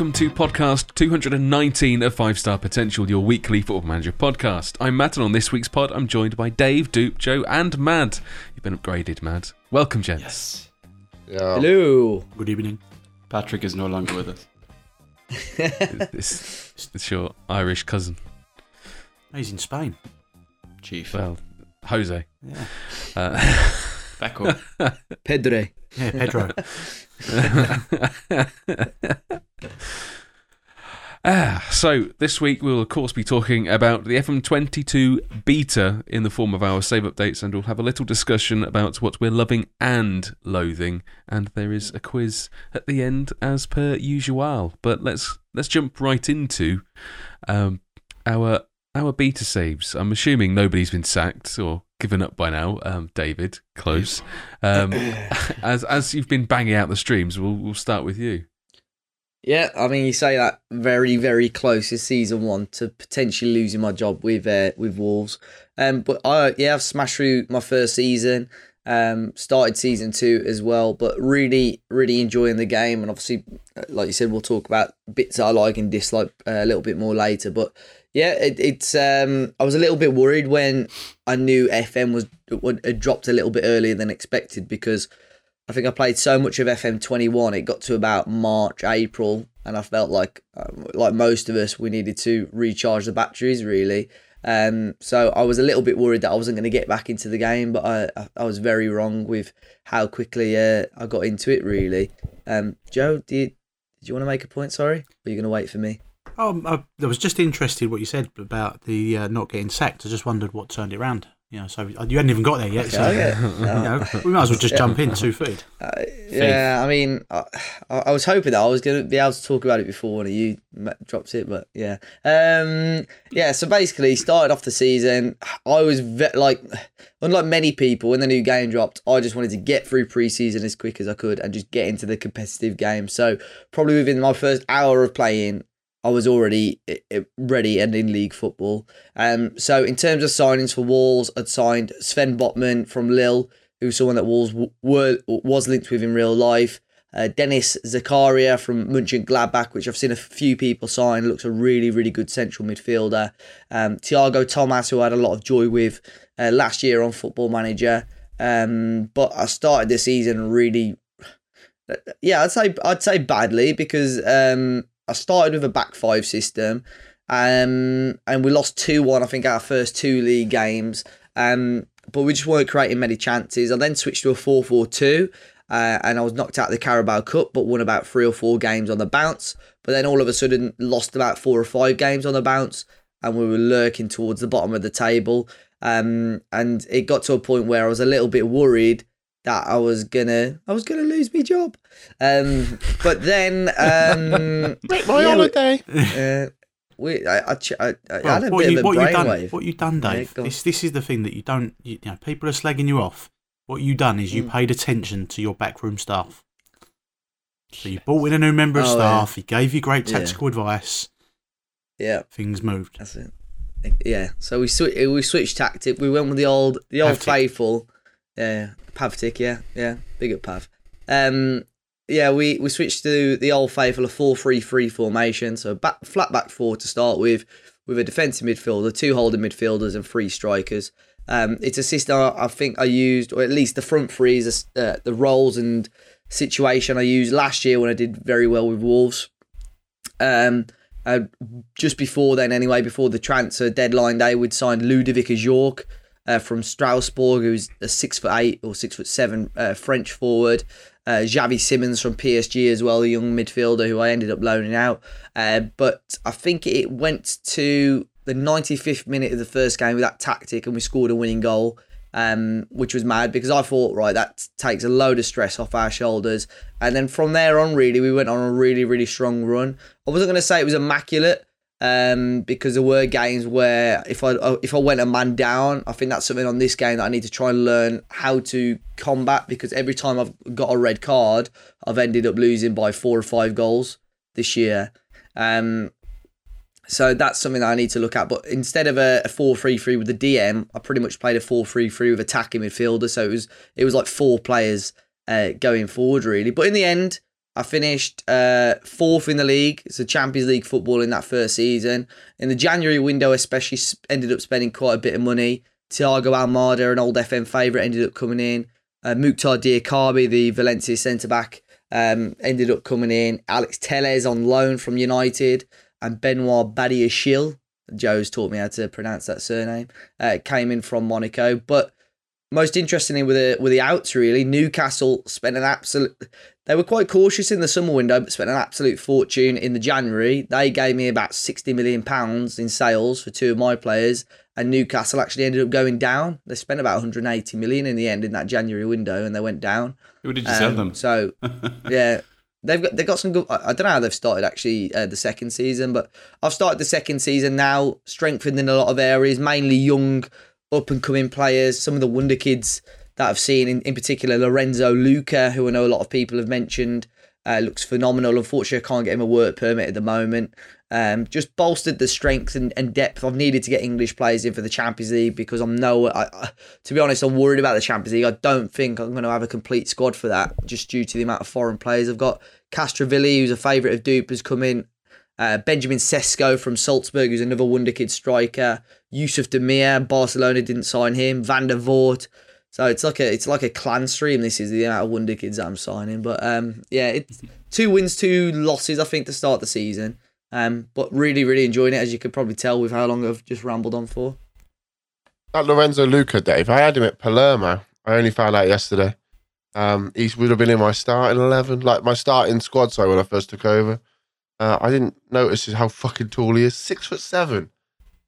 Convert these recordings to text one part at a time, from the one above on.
Welcome to podcast 219 of Five Star Potential, your weekly Football Manager podcast. I'm Matt, and on this week's pod, I'm joined by Dave, Dupe, Joe, and Mad. You've been upgraded, Mad. Welcome, gents. Yes. Yeah. Hello. Good evening. Patrick is no longer with us. It's, it's your Irish cousin. He's in Spain. Chief. Well, Jose. yeah. Uh, Becco. Pedro. yeah, Pedro. Ah, so this week we'll of course be talking about the FM22 beta in the form of our save updates, and we'll have a little discussion about what we're loving and loathing, and there is a quiz at the end as per usual. But let's let's jump right into um, our our beta saves. I'm assuming nobody's been sacked or given up by now. Um, David, close. Um, as as you've been banging out the streams, we'll we'll start with you. Yeah, I mean, you say that very, very close to season one to potentially losing my job with uh, with Wolves. Um, but I yeah, I've smashed through my first season. Um, started season two as well, but really, really enjoying the game. And obviously, uh, like you said, we'll talk about bits I like and dislike uh, a little bit more later. But yeah, it, it's um, I was a little bit worried when I knew FM was had dropped a little bit earlier than expected because I think I played so much of FM 21. It got to about March, April, and I felt like, um, like most of us, we needed to recharge the batteries really. Um, so I was a little bit worried that I wasn't going to get back into the game, but I, I, I was very wrong with how quickly uh, I got into it. Really, um, Joe, do you, did you want to make a point? Sorry, or are you going to wait for me? Oh, I, I was just interested what you said about the uh, not getting sacked. I just wondered what turned it around. You know, so you hadn't even got there yet. So Okay, you know, we might as well just jump in two feet. Uh, yeah, I mean, I, I was hoping that I was going to be able to talk about it before one of you dropped it, but yeah, um, yeah. So basically, started off the season. I was ve- like, unlike many people, when the new game dropped, I just wanted to get through preseason as quick as I could and just get into the competitive game. So probably within my first hour of playing, I was already ready and in league football. Um, so in terms of signings for Wolves, I'd signed Sven Botman from Lille, who's someone that Wolves were was linked with in real life. Uh, Denis Zakaria from Mönchengladbach, which I've seen a few people sign, looks a really, really good central midfielder. Um, Tiago Tomás, who I had a lot of joy with uh, last year on Football Manager. Um, but I started the season really, yeah, I'd say I'd say badly because um, I started with a back five system, um, and we lost two one. I think our first two league games, um, but we just weren't creating many chances. I then switched to a four four two, uh, and I was knocked out of the Carabao Cup, but won about three or four games on the bounce. But then all of a sudden lost about four or five games on the bounce, and we were lurking towards the bottom of the table. Um, and it got to a point where I was a little bit worried that I was gonna I was gonna lose my job. Um, but then um, Break my Yeah, we- holiday. uh, we I I, ch- I, I Well, had a what bit you, of a what you done? brainwave. What you done, Dave? go on. this, this is the thing that you don't. You, you know, people are slagging you off. What you done is you Mm. paid attention to your backroom staff. So you brought in a new member of Oh, yeah. staff. He gave you great Yeah. tactical advice. Yeah, Things moved. that's it. Yeah, so we swi- we switched tactic. We went with the old the old Pavtic. faithful. Yeah, Pavtic. Yeah, yeah, big up Pav. Um, yeah, we we switched to the old faithful, a four-three-three formation. So back flat back four to start with, with a defensive midfielder, two holding midfielders, and three strikers. Um, it's a system I think I used, or at least the front three is uh, the roles and situation I used last year when I did very well with Wolves. Um, uh, just before then, anyway, before the transfer deadline day, we'd signed Ludovic Ajorque uh, from Strasbourg, who's a six foot eight or six foot seven uh, French forward. Uh, Xavi Simons from PSG as well, a young midfielder who I ended up loaning out. Uh, but I think it went to the 95th minute of the first game with that tactic, and we scored a winning goal um, which was mad because I thought, right, that takes a load of stress off our shoulders. And then from there on, really, we went on a really, really strong run. I wasn't going to say it was immaculate um, because there were games where if I if I went a man down, I think that's something on this game that I need to try and learn how to combat because every time I've got a red card, I've ended up losing by four or five goals this year. Um, so that's something that I need to look at. But instead of a, a 4-3-3 with the DM, I pretty much played a 4-3-3 with attacking midfielder. So it was it was like four players uh, going forward really. But in the end, I finished uh, fourth in the league. It's a Champions League football in that first season. In the January window, especially, ended up spending quite a bit of money. Thiago Almada, an old FM favourite, ended up coming in. Uh, Mouctar Diakhaby, the Valencia centre back, um, ended up coming in. Alex Telles on loan from United, and Benoit Badiashile. Joe's taught me how to pronounce that surname. Uh, came in from Monaco, but most interestingly with the with the outs really. Newcastle spent an absolute they were quite cautious in the summer window but spent an absolute fortune in the january. They gave me about 60 million pounds in sales for two of my players and newcastle actually ended up going down. They spent about 180 million in the end in that january window and they went down. Who did you um, sell them? so yeah They've got they've got some good. I don't know how they've started actually uh, the second season, but I've started the second season now, strengthened in a lot of areas, mainly young up and coming players, some of the wonder kids that I've seen, in, in particular Lorenzo Lucca, who I know a lot of people have mentioned, uh, looks phenomenal. Unfortunately, I can't get him a work permit at the moment. Um, just bolstered the strength and, and, depth. I've needed to get English players in for the Champions League because I'm no, I, I, to be honest, I'm worried about the Champions League. I don't think I'm going to have a complete squad for that just due to the amount of foreign players I've got. Castrovilli, who's a favourite of Dupe, has come in. Uh, Benjamin Sesko from Salzburg, who's another wonder kid striker. Yusuf Demir, Barcelona didn't sign him. Van der Voort. So it's like a it's like a clan stream. This is the amount of wonder kids that I'm signing. But um, yeah, it's two wins, two losses. I think to start the season. Um, but really, really enjoying it as you could probably tell with how long I've just rambled on for. That Lorenzo Lucca, Dave. I had him at Palermo. I only found out yesterday. Um, he would have been in my starting eleven, like my starting squad. So when I first took over, uh, I didn't notice how fucking tall he is. Six foot seven.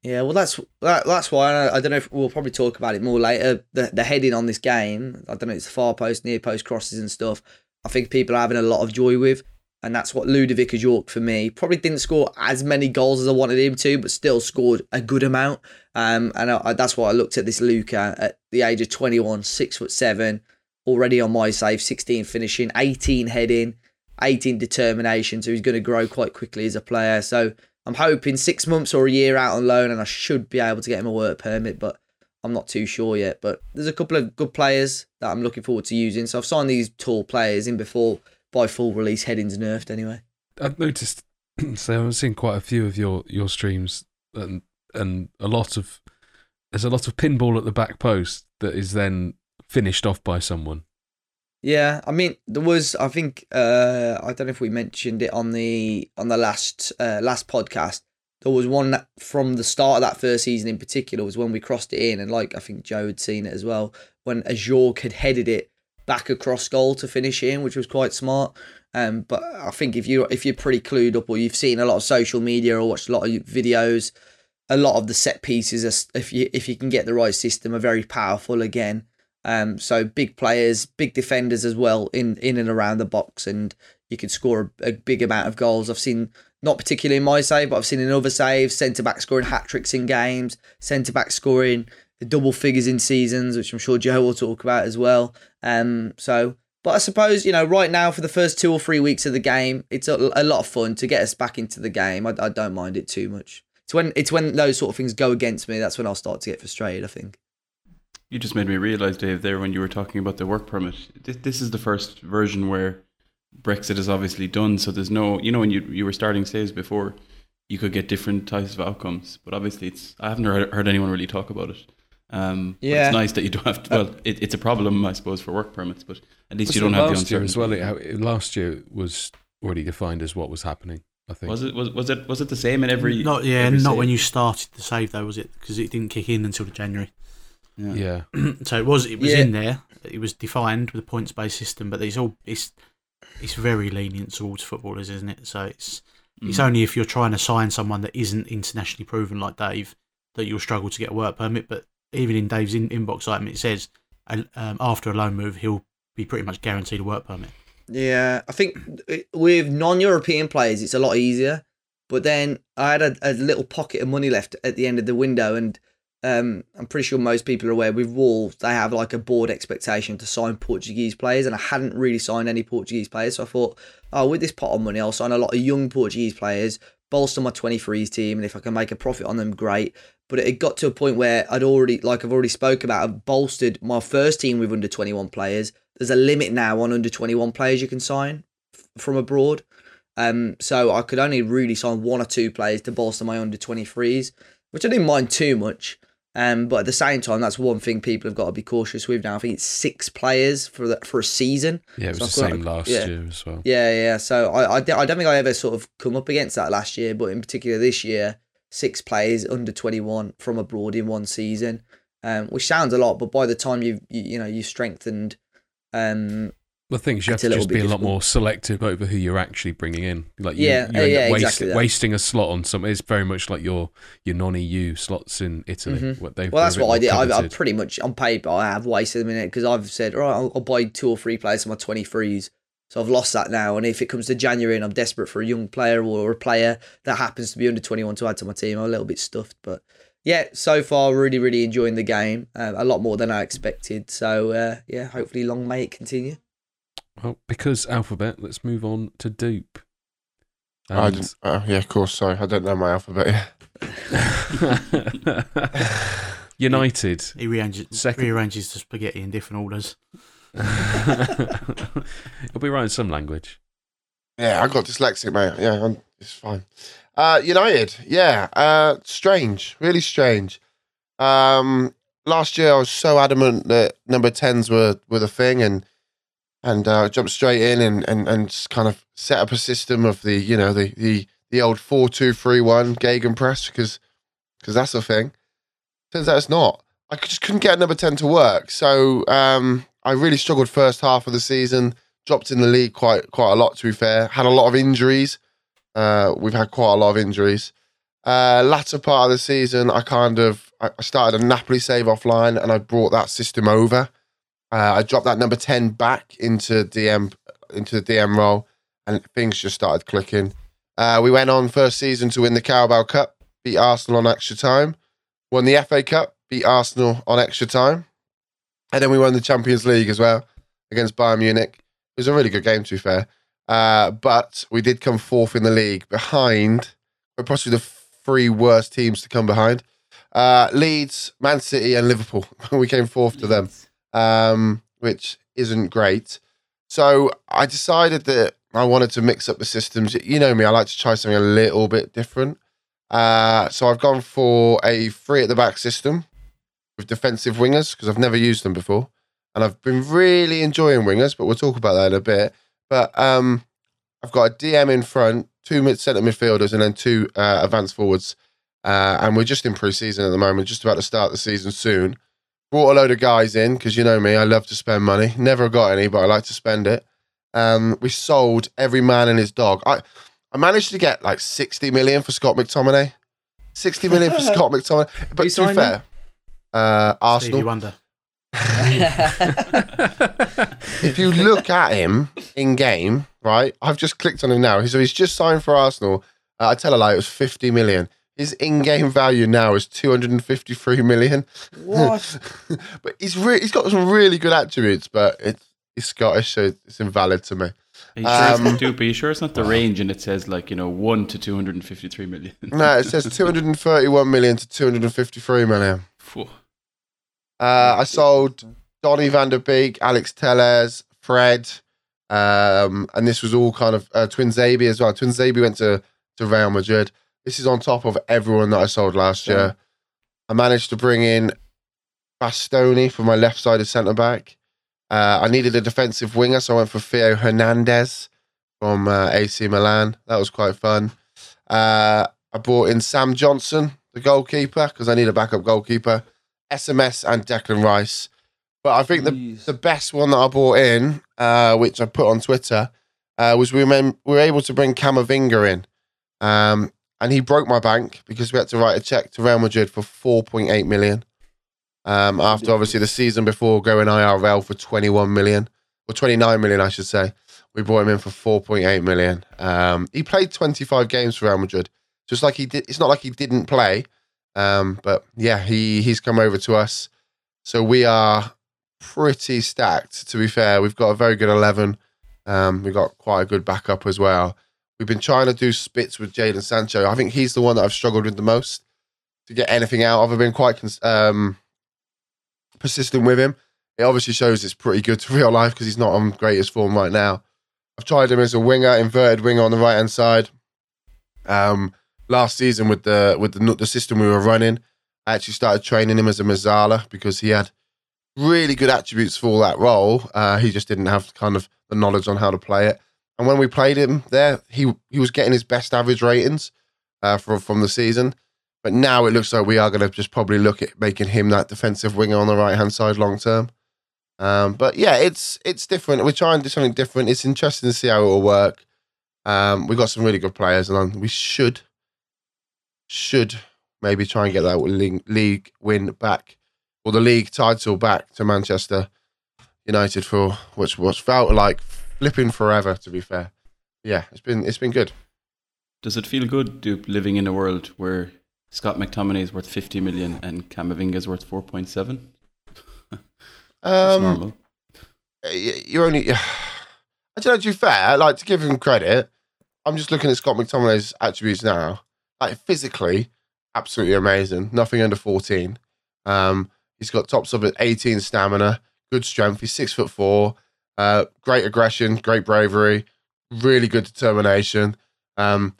Yeah, well, that's that, that's why I, I, don't know if we'll probably talk about it more later. The the heading on this game, I don't know, it's far post, near post crosses and stuff. I think people are having a lot of joy with, and that's what Ludovic Ajorque for me. Probably didn't score as many goals as I wanted him to, but still scored a good amount. Um, and I, that's why I looked at this Lucca at the age of twenty one, six foot seven, already on my save, sixteen finishing, eighteen heading 18 determination, so he's going to grow quite quickly as a player. So I'm hoping six months or a year out on loan, and I should be able to get him a work permit, but I'm not too sure yet. But there's a couple of good players that I'm looking forward to using. So I've signed these tall players in before by full release headings nerfed anyway. I've noticed, so I've seen quite a few of your your streams, and and a lot of there's a lot of pinball at the back post that is then finished off by someone. Yeah, I mean there was I think uh I don't know if we mentioned it on the on the last uh, last podcast. There was one that from the start of that first season in particular was when we crossed it in and like I think Joe had seen it as well when Ajorque had headed it back across goal to finish in, which was quite smart. Um, but I think if you if you're pretty clued up or you've seen a lot of social media or watched a lot of videos, a lot of the set pieces are, if you if you can get the right system are very powerful again. Um, so big players, big defenders as well in in and around the box, and you could score a, a big amount of goals. I've seen not particularly in my save, but I've seen in other saves, centre back scoring hat tricks in games, centre back scoring the double figures in seasons, which I'm sure Joe will talk about as well. Um, so, but I suppose you know, right now for the first two or three weeks of the game, it's a, a lot of fun to get us back into the game. I, I don't mind it too much. It's when it's when those sort of things go against me that's when I'll start to get frustrated. I think. You just made me realize, Dave, there when you were talking about the work permit. This, this is the first version where Brexit is obviously done. So there's no, you know, when you you were starting saves before, you could get different types of outcomes. But obviously, it's I haven't heard, heard anyone really talk about it. Um, yeah, it's nice that you don't have to. Well, it, it's a problem, I suppose, for work permits, but at least you don't have the uncertainty. as well. It, last year was already defined as what was happening. I think was it was was it was it the same in every? Not yeah, every not save? when you started the save though, was it? Because it didn't kick in until January. Yeah. yeah. so it was it was yeah. in there. It was defined with a points based system, but it's all it's it's very lenient towards footballers, isn't it? So it's mm. it's only if you're trying to sign someone that isn't internationally proven like Dave that you'll struggle to get a work permit. But even in Dave's in, inbox item, it says um, after a loan move, he'll be pretty much guaranteed a work permit. Yeah, I think with non-European players, it's a lot easier. But then I had a, a little pocket of money left at the end of the window, and um, I'm pretty sure most people are aware with Wolves, they have like a board expectation to sign Portuguese players, and I hadn't really signed any Portuguese players. So I thought, oh, with this pot of money, I'll sign a lot of young Portuguese players, bolster my 23s team, and if I can make a profit on them, great. But it got to a point where I'd already, like I've already spoke about, I've bolstered my first team with under 21 players. There's a limit now on under 21 players you can sign from abroad. Um, so I could only really sign one or two players to bolster my under 23s, which I didn't mind too much. Um, but at the same time, that's one thing people have got to be cautious with now. I think it's six players for the, for a season. Yeah, it was So the same last yeah. year as well. Yeah, yeah. So I, I, don't- I don't think I ever sort of come up against that last year, but in particular this year, six players under 21 from abroad in one season, um, which sounds a lot, but by the time you've, you, you know, you've strengthened, um, The thing is, you have to just be a lot more selective over who you're actually bringing in. Like, you, Yeah, you uh, yeah, up waste, exactly wasting a slot on some. It's very much like your your non-EU slots in Italy. Mhm. What they well, that's what I did. I, I pretty much on paper I have wasted in it because I've said, all right, I'll, I'll buy two or three players for my 23s. So I've lost that now. And if it comes to January and I'm desperate for a young player or a player that happens to be under 21 to add to my team, I'm a little bit stuffed. But yeah, so far, really, really enjoying the game. Um, a lot more than I expected. So uh, yeah, hopefully long may it continue. Well, because alphabet, let's move on to dupe. I didn't, uh, yeah, of course. Sorry, I don't know my alphabet. yet. United. He rearranges, Second- rearranges the spaghetti in different orders. It'll be right in some language. Yeah, I got dyslexic, mate. Yeah, I'm, it's fine. Uh, United, yeah, uh, strange, really strange. Um, last year I was so adamant that number tens were were the thing, and and uh, jumped straight in and, and and kind of set up a system of the you know the the the old four two three one Gegenpress because because that's the thing. Turns out it's not. I just couldn't get number ten to work, so um, I really struggled first half of the season dropped in the league quite quite a lot. To be fair, had a lot of injuries. Uh, we've had quite a lot of injuries. Uh, latter part of the season, I kind of I started a Napoli save offline, and I brought that system over. Uh, I dropped that number ten back into DM into the DM role, and things just started clicking. Uh, we went on first season to win the Carabao Cup, beat Arsenal on extra time, won the FA Cup, beat Arsenal on extra time, and then we won the Champions League as well against Bayern Munich. It was a really good game, to be fair. Uh, but we did come fourth in the league behind, we're possibly the three worst teams to come behind uh, Leeds, Man City, and Liverpool. we came fourth to them, um, which isn't great. So I decided that I wanted to mix up the systems. You know me, I like to try something a little bit different. Uh, so I've gone for a three at the back system with defensive wingers because I've never used them before and I've been really enjoying wingers, but we'll talk about that in a bit. But um, I've got a DM in front, two mid centre midfielders, and then two uh, advanced forwards. Uh, and we're just in pre-season at the moment, just about to start the season soon. Brought a load of guys in because you know me, I love to spend money. Never got any, but I like to spend it. Um, we sold every man and his dog. I I managed to get like sixty million for Scott McTominay. Sixty million for Scott McTominay. But Who to be fair, uh, Arsenal. Stevie Wonder. if you look at him in game, right? I've just clicked on him now. So he's just signed for Arsenal. Uh, I tell a lie, it was 50 million. His in-game value now is 253 million. What? but he's re- he's got some really good attributes, but it's he's Scottish, so it's invalid to me. Are you sure it's Um, not? Are you sure it's not the range and it says like you know one to two hundred and fifty three million? No, it says 231 million to 253 million. Uh, I sold Donny van der Beek, Alex Telles, Fred, um, and this was all kind of uh, Tuanzebe as well. Tuanzebe went to, to Real Madrid. This is on top of everyone that I sold last Yeah. year. I managed to bring in Bastoni for my left sided centre back. Uh, I needed a defensive winger, so I went for Theo Hernandez from uh, AC Milan. That was quite fun. Uh, I brought in Sam Johnstone, the goalkeeper, because I need a backup goalkeeper. SMS and Declan Rice. But I think the, the best one that I brought in, uh, which I put on Twitter, uh, was we, mem- we were able to bring Camavinga in. Um, and he broke my bank because we had to write a check to Real Madrid for 4.8 million. Um, after obviously the season before going IRL for 21 million, or 29 million, I should say. We brought him in for 4.8 million. Um, he played 25 games for Real Madrid. Just like he did, it's not like he didn't play. Um, but yeah, he he's come over to us. So we are pretty stacked. To be fair, we've got a very good eleven. Um, we've got quite a good backup as well. We've been trying to do spits with Jadon Sancho. I think he's the one that I've struggled with the most to get anything out of. I've been quite um, persistent with him. It obviously shows it's pretty good to real life because he's not on greatest form right now. I've tried him as a winger, inverted winger on the right hand side. Um, last season with the with the the system we were running, I actually started training him as a Mezzala because he had really good attributes for that role. Uh, he just didn't have kind of the knowledge on how to play it. And when we played him there, he he was getting his best average ratings uh, from from the season. But now it looks like we are going to just probably look at making him that defensive winger on the right hand side long term. Um, but yeah, it's it's different. We're trying to do something different. It's interesting to see how it will work. Um, we've got some really good players, and we should should maybe try and get that league, win back or the league title back to Manchester United for which was felt like flipping forever. To be fair, yeah, it's been it's been good. Does it feel good, Dupe, living in a world where Scott McTominay is worth fifty million and Camavinga is worth four point seven? Um, normal. You're only. I don't know. To be fair, like to give him credit, I'm just looking at Scott McTominay's attributes now. Like physically, absolutely amazing. Nothing under 14. Um, he's got tops up at 18 stamina, good strength. He's six foot four. Uh, great aggression, great bravery, really good determination. Um,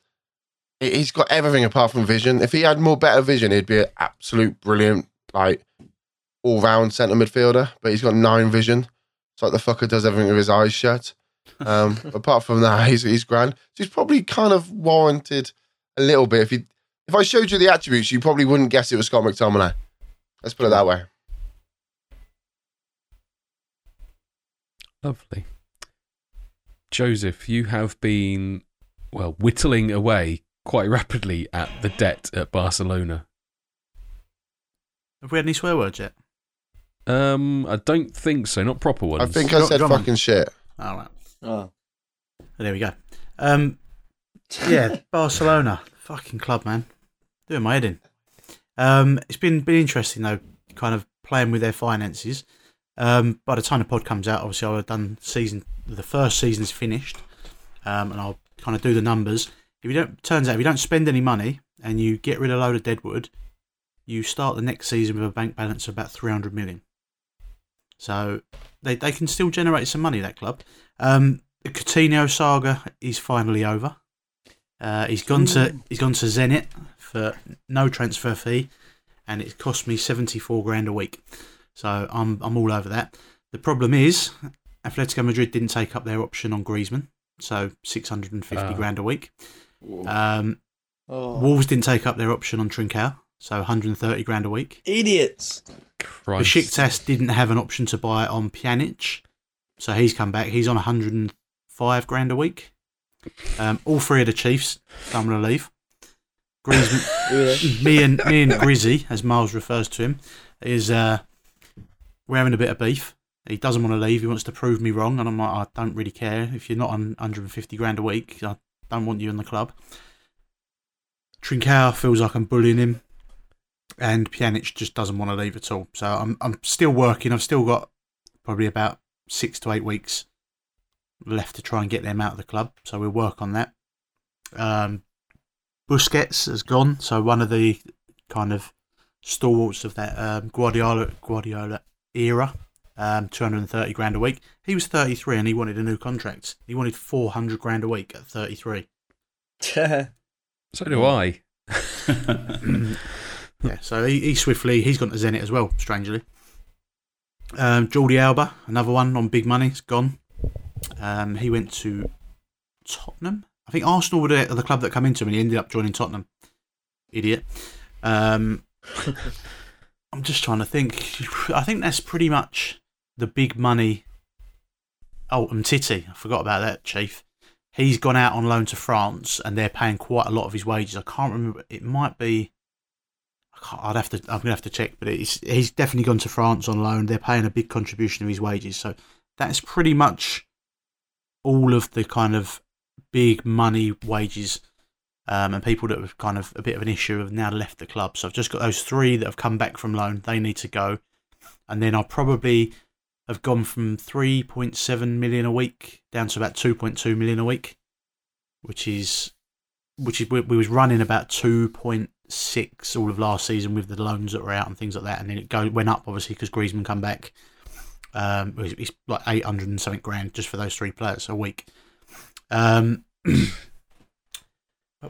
he's got everything apart from vision. If he had more better vision, he'd be an absolute brilliant, like all round centre midfielder. But he's got nine vision. It's like the fucker does everything with his eyes shut. Um, apart from that, he's he's grand. So he's probably kind of warranted a little bit. If you if I showed you the attributes, you probably wouldn't guess it was Scott McTominay. Let's put it that way. Lovely. Joseph, you have been, well, whittling away quite rapidly at the debt at Barcelona. Have we had any swear words yet? Um, I don't think so. Not proper ones. I think I Drum- said Drummond. fucking shit. All right. Oh. There we go. Um, yeah, Barcelona, fucking club, man, doing my head in. Um, it's been been interesting though, kind of playing with their finances. Um, by the time the pod comes out, obviously I'll have done season. The first season's finished, um, and I'll kind of do the numbers. If you don't, turns out if you don't spend any money and you get rid of a load of deadwood, you start the next season with a bank balance of about three hundred million. So they they can still generate some money. That club. Um, the Coutinho saga is finally over. Uh, he's gone to he's gone to Zenit for no transfer fee, and it cost me seventy four grand a week. So I'm I'm all over that. The problem is, Atletico Madrid didn't take up their option on Griezmann, so six hundred and fifty Ah. grand a week. Um, Oh. Wolves didn't take up their option on Trincao, so one hundred and thirty grand a week. Idiots. Christ. Besiktas didn't have an option to buy on Pjanic, so he's come back. He's on 105 grand a week. Um, all three of the Chiefs don't want to leave. Griezmann, Who are they? me and me and Grizzy, as Miles refers to him, is uh, we're having a bit of beef. He doesn't want to leave. He wants to prove me wrong, and I'm like, I don't really care if you're not on 150 grand a week. I don't want you in the club. Trincao feels like I'm bullying him, and Pjanic just doesn't want to leave at all. So I'm I'm still working. I've still got probably about six to eight weeks left to try and get them out of the club. So we'll work on that. Um, Busquets has gone. So one of the kind of stalwarts of that um, Guardiola Guardiola era. Um, 230 grand a week. He was 33 and he wanted a new contract. He wanted 400 grand a week at 33. So do I. yeah, so he, he swiftly he's gone to Zenit as well. Strangely, um, Jordi Alba, another one on big money, has gone. Um, he went to Tottenham. I think Arsenal were the, the club that come into him, and he ended up joining Tottenham. Idiot. Um, I'm just trying to think. I think that's pretty much the big money. Oh, and Titi, I forgot about that, Chief. He's gone out on loan to France, and they're paying quite a lot of his wages. I can't remember. It might be. I would have to. I'm gonna have to check, but he's definitely gone to France on loan. They're paying a big contribution of his wages, so that's pretty much all of the kind of big money wages um, and people that were kind of a bit of an issue have now left the club. So I've just got those three that have come back from loan. They need to go, and then I'll probably have gone from 3.7 million a week down to about 2.2 million a week, which is which is we, we was running about 2.6 all of last season with the loans that were out and things like that, and then it go went up obviously because Griezmann come back. Um, it's, it's like 800 and something grand just for those three players a week. Um,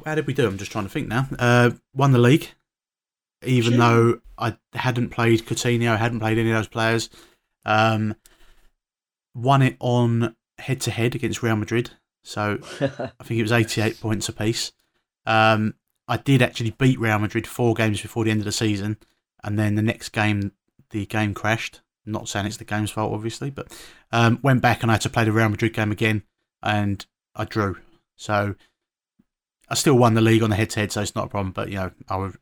how did we do? I'm just trying to think now. Uh, won the league, even Gee. though I hadn't played Coutinho, I hadn't played any of those players. Um, won it on head to head against Real Madrid. So I think it was 88 points apiece. Um, I did actually beat Real Madrid four games before the end of the season, and then the next game, the game crashed. Not saying it's the game's fault, obviously, but um, went back and I had to play the Real Madrid game again, and I drew. So I still won the league on the head-to-head, so it's not a problem. But you know, I would,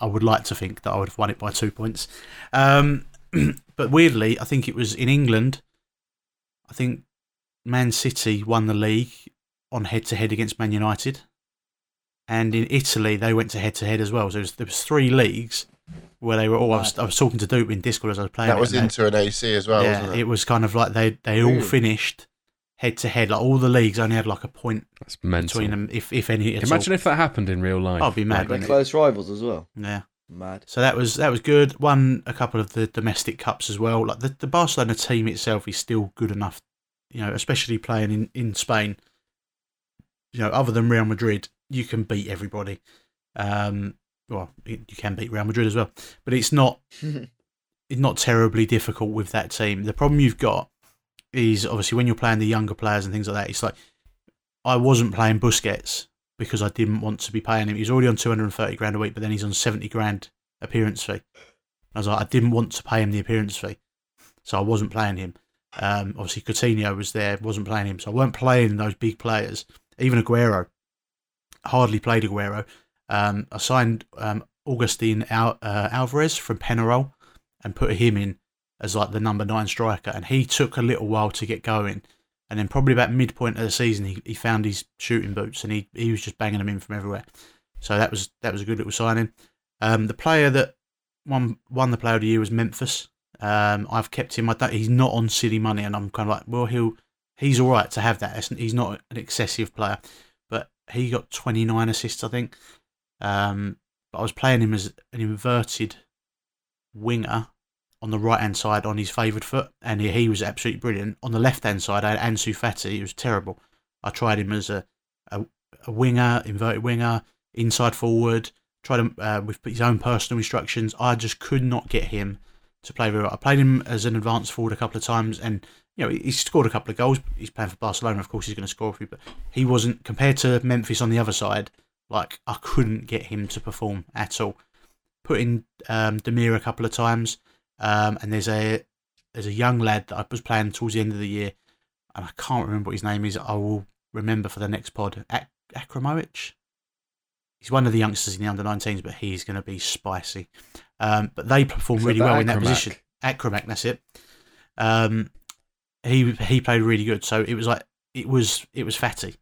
I would like to think that I would have won it by two points. Um, but weirdly, I think it was in England. I think Man City won the league on head-to-head against Man United, and in Italy they went to head-to-head as well. So there was, there was three leagues where they were all. I was, I was talking to Dupe in Discord as I was playing. That was and into an AC as well, yeah, wasn't it? it was kind of like they they all finished head to head. Like all the leagues only had like a point That's mental. between them, if if any. At Imagine if that happened in real life. I'd be mad. They're it? close rivals as well. Yeah. Mad. So that was that was good. Won a couple of the domestic cups as well. Like the, the Barcelona team itself is still good enough, you know, especially playing in, in Spain. You know, other than Real Madrid, you can beat everybody. Um, well, you you can beat Real Madrid as well, but it's not it's not terribly difficult with that team. The problem you've got is obviously when you're playing the younger players and things like that. It's like I wasn't playing Busquets because I didn't want to be paying him. He's already on 230 grand a week, but then he's on 70 grand appearance fee. I was like, I didn't want to pay him the appearance fee, so I wasn't playing him. Um, obviously, Coutinho was there, wasn't playing him, so I weren't playing those big players. Even Aguero, hardly played Aguero. Um, I signed um, Augustine Al- uh, Alvarez from Penarol and put him in as like the number nine striker, and he took a little while to get going. And then probably about midpoint of the season, he, he found his shooting boots, and he, he was just banging them in from everywhere. So that was that was a good little signing. Um, the player that won won the player of the year was Memphis. Um, I've kept him. I don't, he's not on silly money, and I'm kind of like, well, he'll he's all right to have that. He's not an excessive player, but he got 29 assists, I think. Um, but I was playing him as an inverted winger on the right hand side on his favoured foot, and he, he was absolutely brilliant. On the left hand side, I had Ansu Fati. It was terrible. I tried him as a, a, a winger, inverted winger, inside forward. Tried him uh, with his own personal instructions. I just could not get him to play very well. I played him as an advanced forward a couple of times, and you know he scored a couple of goals. He's playing for Barcelona, of course, he's going to score a few, but he wasn't compared to Memphis on the other side. Like I couldn't get him to perform at all. Put in um, Demir a couple of times, um, and there's a there's a young lad that I was playing towards the end of the year, and I can't remember what his name is. I will remember for the next pod. Ak- Akramovich. He's one of the youngsters in the under 19s, but he's going to be spicy. Um, but they perform really well in that position. Akramac, that's it. Um, he he played really good. So it was like it was it was Fati.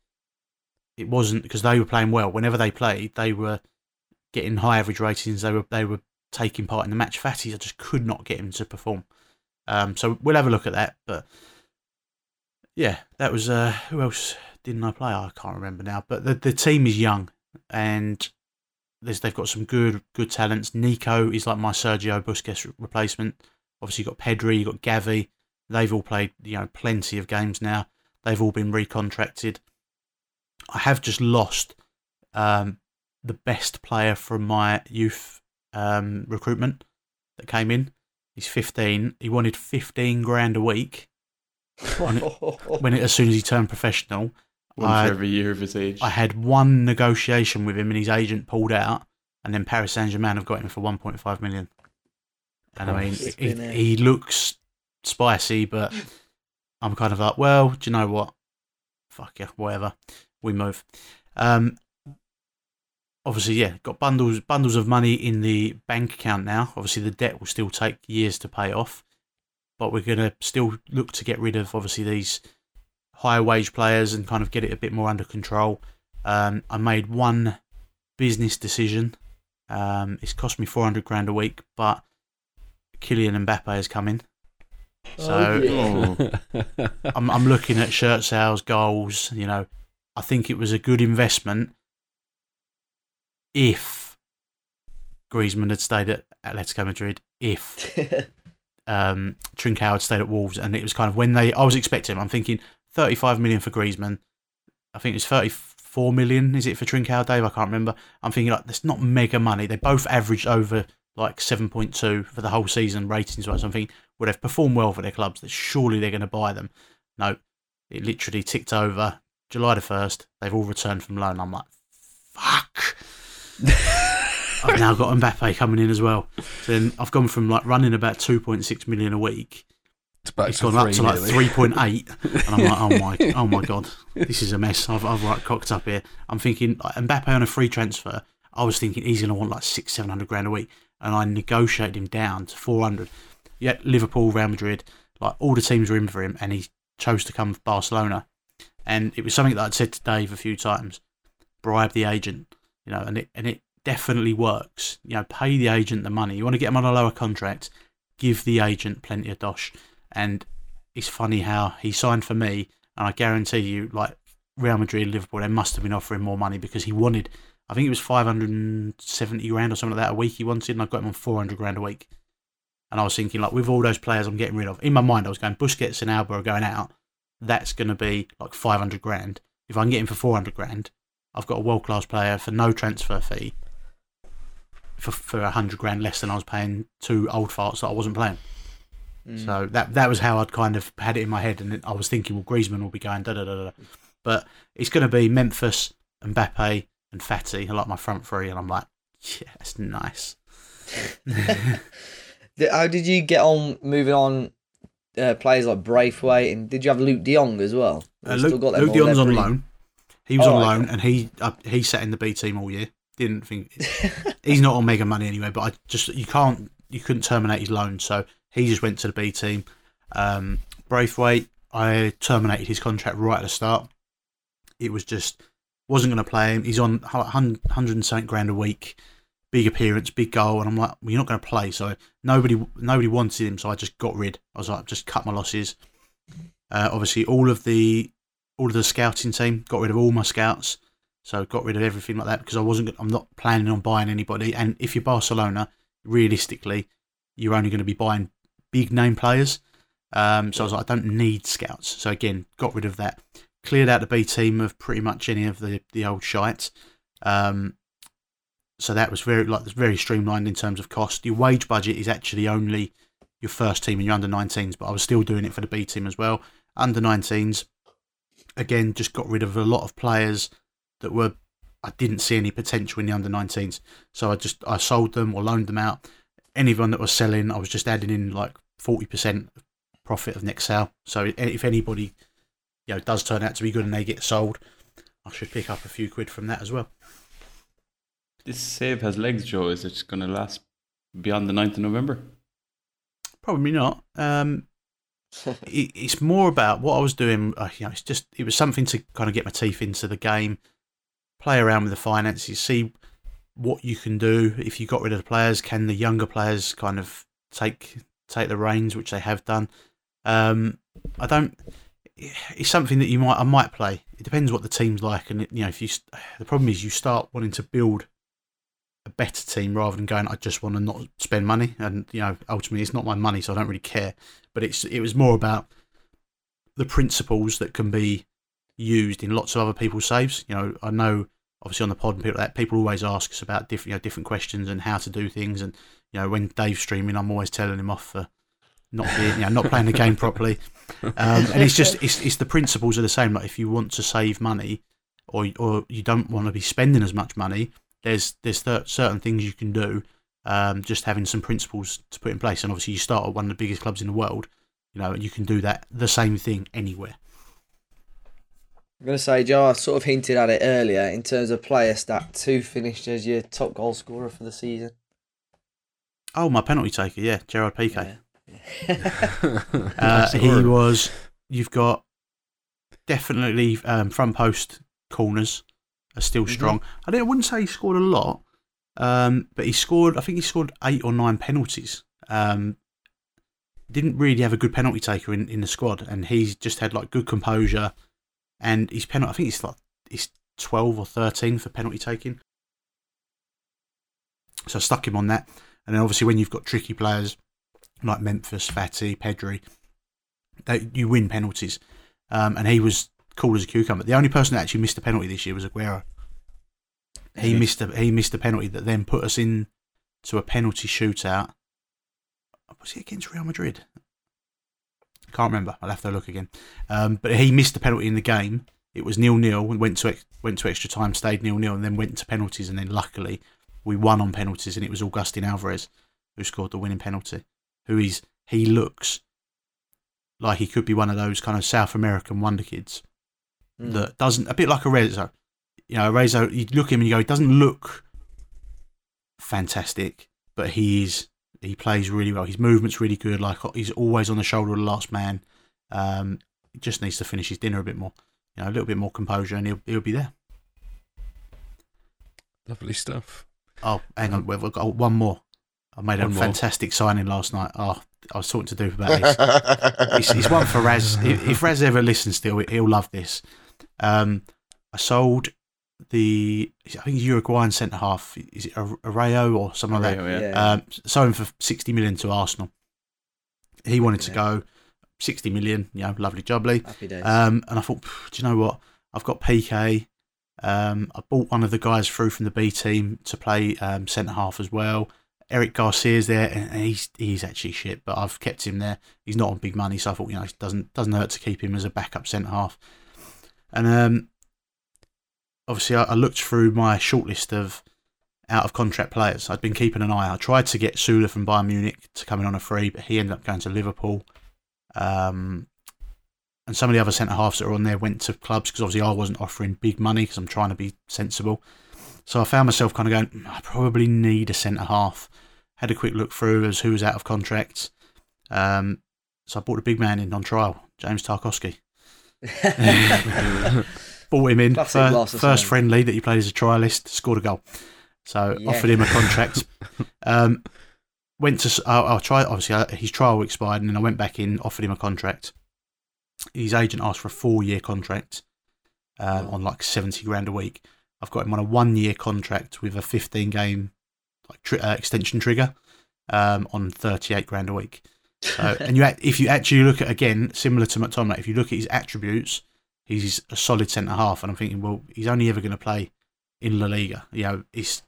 It wasn't because they were playing well. Whenever they played, they were getting high average ratings. They were they were taking part in the match. Fati, I just could not get him to perform. Um, so we'll have a look at that. But yeah, that was uh, who else didn't I play? I can't remember now. But the the team is young and they've got some good good talents. Nico is like my Sergio Busquets re- replacement. Obviously, you've got Pedri, you've got Gavi. They've all played you know plenty of games now. They've all been recontracted. I have just lost um, the best player from my youth um, recruitment that came in. He's 15. He wanted 15 grand a week when, it, when it, as soon as he turned professional. One I- for every year of his age. I had one negotiation with him, and his agent pulled out, and then Paris Saint Germain have got him for 1.5 million. And I mean, he, he looks spicy, but I'm kind of like, well, do you know what? Fuck yeah, whatever. We move. Um, obviously, yeah, got bundles bundles of money in the bank account now. Obviously, the debt will still take years to pay off, but we're gonna still look to get rid of obviously these higher wage players and kind of get it a bit more under control. Um, I made one business decision. Um, it's cost me 400 grand a week, but Kylian Mbappe has come in. So Oh. I'm, I'm looking at shirt sales, goals. You know, I think it was a good investment if Griezmann had stayed at Atletico Madrid, if um, Trincao had stayed at Wolves, and it was kind of when they. I was expecting. I'm thinking 35 million for Griezmann. I think it's 34 million, is it for Trincao Dave? I can't remember. I'm thinking like that's not mega money. They both averaged over like 7.2 for the whole season ratings wise. I'm thinking, well, they've performed well for their clubs. That surely they're going to buy them. No, it literally ticked over July the 1st. They've all returned from loan. I'm like, fuck. I've now got Mbappe eh, coming in as well. So then I've gone from like running about 2.6 million a week. It's, back It's to gone up to like nearly. 3.8. and I'm like, oh my, oh my God, this is a mess. I've, I've like cocked up here. I'm thinking like, Mbappe on a free transfer. I was thinking he's going to want like six, 700 grand a week. And I negotiated him down to 400. Yet Liverpool, Real Madrid, like all the teams were in for him. And he chose to come to Barcelona. And it was something that I'd said to Dave a few times bribe the agent, you know, and it, and it definitely works. You know, pay the agent the money. You want to get him on a lower contract, give the agent plenty of dosh. And it's funny how he signed for me, and I guarantee you, like Real Madrid, Liverpool, they must have been offering more money because he wanted, I think it was 570 grand or something like that a week he wanted, and I got him on 400 grand a week. And I was thinking, like, with all those players I'm getting rid of, in my mind, I was going, Busquets and Alba are going out. That's going to be like 500 grand. If I can get him for 400 grand, I've got a world class player for no transfer fee for for a 100 grand less than I was paying two old farts that I wasn't playing. Mm. So that that was how I'd kind of had it in my head, and I was thinking, well, Griezmann will be going da da da da. But it's going to be Memphis, and Mbappe, and Fati. I like my front three, and I'm like, yeah, that's nice. How did you get on moving on uh, players like Braithwaite and did you have Luuk De Jong as well? Uh, Luuk, still got them Luuk they're on loan. He was Oh, on okay. loan, and he uh, he sat in the B team all year. Didn't think he's not on mega money anyway. But I just you can't you couldn't terminate his loan, so he just went to the B team. Um, Braithwaite, I terminated his contract right at the start. It was just wasn't going to play him. He's on 107 grand a week, big appearance, big goal, and I'm like, well, you're not going to play. So nobody nobody wanted him, so I just got rid. I was like, just cut my losses. Uh, obviously, all of the all of the scouting team got rid of all my scouts, so got rid of everything like that because I wasn't. I'm not planning on buying anybody. And if you're Barcelona, realistically, you're only going to be buying big name players. Um, so I was like, I don't need scouts. So again, got rid of that. Cleared out the B team of pretty much any of the the old shite. Um, so that was very like very streamlined in terms of cost. Your wage budget is actually only your first team and your under 19s, but I was still doing it for the B team as well. Under 19s, again, just got rid of a lot of players that were I didn't see any potential in the under 19s, so I just I sold them or loaned them out. Anyone that was selling, I was just adding in like 40% profit of next sale. So if anybody you know does turn out to be good and they get sold, I should pick up a few quid from that as well. This save has legs, Joe. Is it going to last beyond the 9th of November? Probably not. Um, it, it's more about what I was doing. Uh, you know, it's just it was something to kind of get my teeth into the game, play around with the finances, see what you can do. If you got rid of the players, can the younger players kind of take take the reins, which they have done? Um, I don't. It's something that you might I might play. It depends what the team's like, and you know if you. The problem is you start wanting to build a better team rather than going. I just want to not spend money, and you know ultimately it's not my money, so I don't really care. But it's it was more about the principles that can be used in lots of other people's saves. You know, I know obviously on the pod and people that people always ask us about different you know, different questions and how to do things, and you know when Dave's streaming, I'm always telling him off for not being you know not playing the game properly. Um, and it's just it's it's the principles are the same. Like if you want to save money, or or you don't want to be spending as much money, there's there's cer- certain things you can do. Um, just having some principles to put in place, and obviously you start at one of the biggest clubs in the world. You know, and you can do that the same thing anywhere. I'm going to say, Joe, I sort of hinted at it earlier in terms of player stats. Who finished as your top goal scorer for the season? Oh, my penalty taker, yeah, Gerard Piqué. Yeah. Uh, he was. You've got definitely um, front post corners are still Mhm. strong. I, don't, I wouldn't say he scored a lot, um, but he scored. I think he scored eight or nine penalties. Um, didn't really have a good penalty taker in, in the squad, and he's just had like good composure. And his penalty, I think it's like he's twelve or thirteen for penalty taking. So I stuck him on that, and then obviously when you've got tricky players like Memphis, Fati, Pedri, they, you win penalties. Um, and he was cool as a cucumber. The only person that actually missed a penalty this year was Aguero. He missed a he missed a penalty that then put us in to a penalty shootout. Was it against Real Madrid? I Can't remember. I'll have to look again. Um, but he missed the penalty in the game. It was nil nil. Went to went to extra time, stayed nil nil, and then went to penalties. And then luckily we won on penalties, and it was Agustin Alvarez who scored the winning penalty. Who is he looks like he could be one of those kind of South American wonder kids Mm. that doesn't a bit like Arezo. You know, Arezo, you look at him and you go, he doesn't look fantastic, but he is. He plays really well. His movement's really good. Like he's always on the shoulder of the last man. Um, he just needs to finish his dinner a bit more. You know, a little bit more composure, and he'll he'll be there. Lovely stuff. Oh, hang on, we've got one more. I made a One more. fantastic signing last night. Oh, I was talking to Dupe about this. it's, it's one for Raz. If, if Raz ever listens to still, he'll love this. Um, I sold the, I think Uruguayan centre half. Is it Arreo or something like that? Rayo, yeah. Yeah. Um, sold him for sixty million to Arsenal. He wanted to Yeah. go sixty million. You know, lovely jubbly. Happy days. Um, and I thought, do you know what? I've got Piqué. Um, I bought one of the guys through from the B team to play um, centre half as well. Eric Garcia's there, and and he's he's actually shit, but I've kept him there. He's not on big money, so I thought you know it doesn't doesn't hurt to keep him as a backup centre half. And um, obviously, I, I looked through my shortlist of out of contract players. I'd been keeping an eye. I tried to get Süle from Bayern Munich to come in on a free, but he ended up going to Liverpool. Um, and some of the other centre halves that are on there went to clubs because obviously I wasn't offering big money because I'm trying to be sensible. So I found myself kind of going, "Mm, I probably need a centre half. Had a quick look through as who was out of contract. Um, so I bought a big man in on trial, James Tarkowski. Bought him in Larson first friendly that he played as a trialist, scored a goal. So Yeah. offered him a contract. um, went to I'll, I'll try. Obviously, uh, his trial expired, and then I went back in, offered him a contract. His agent asked for a four-year contract um, on like seventy grand a week. I've got him on a one-year contract with a fifteen-game like tri- uh, extension trigger um, on thirty-eight grand a week. So, and you, if you actually look at again, similar to McTominay, if you look at his attributes, he's a solid centre half, and I'm thinking, well, he's only ever going to play in La Liga. You know, it's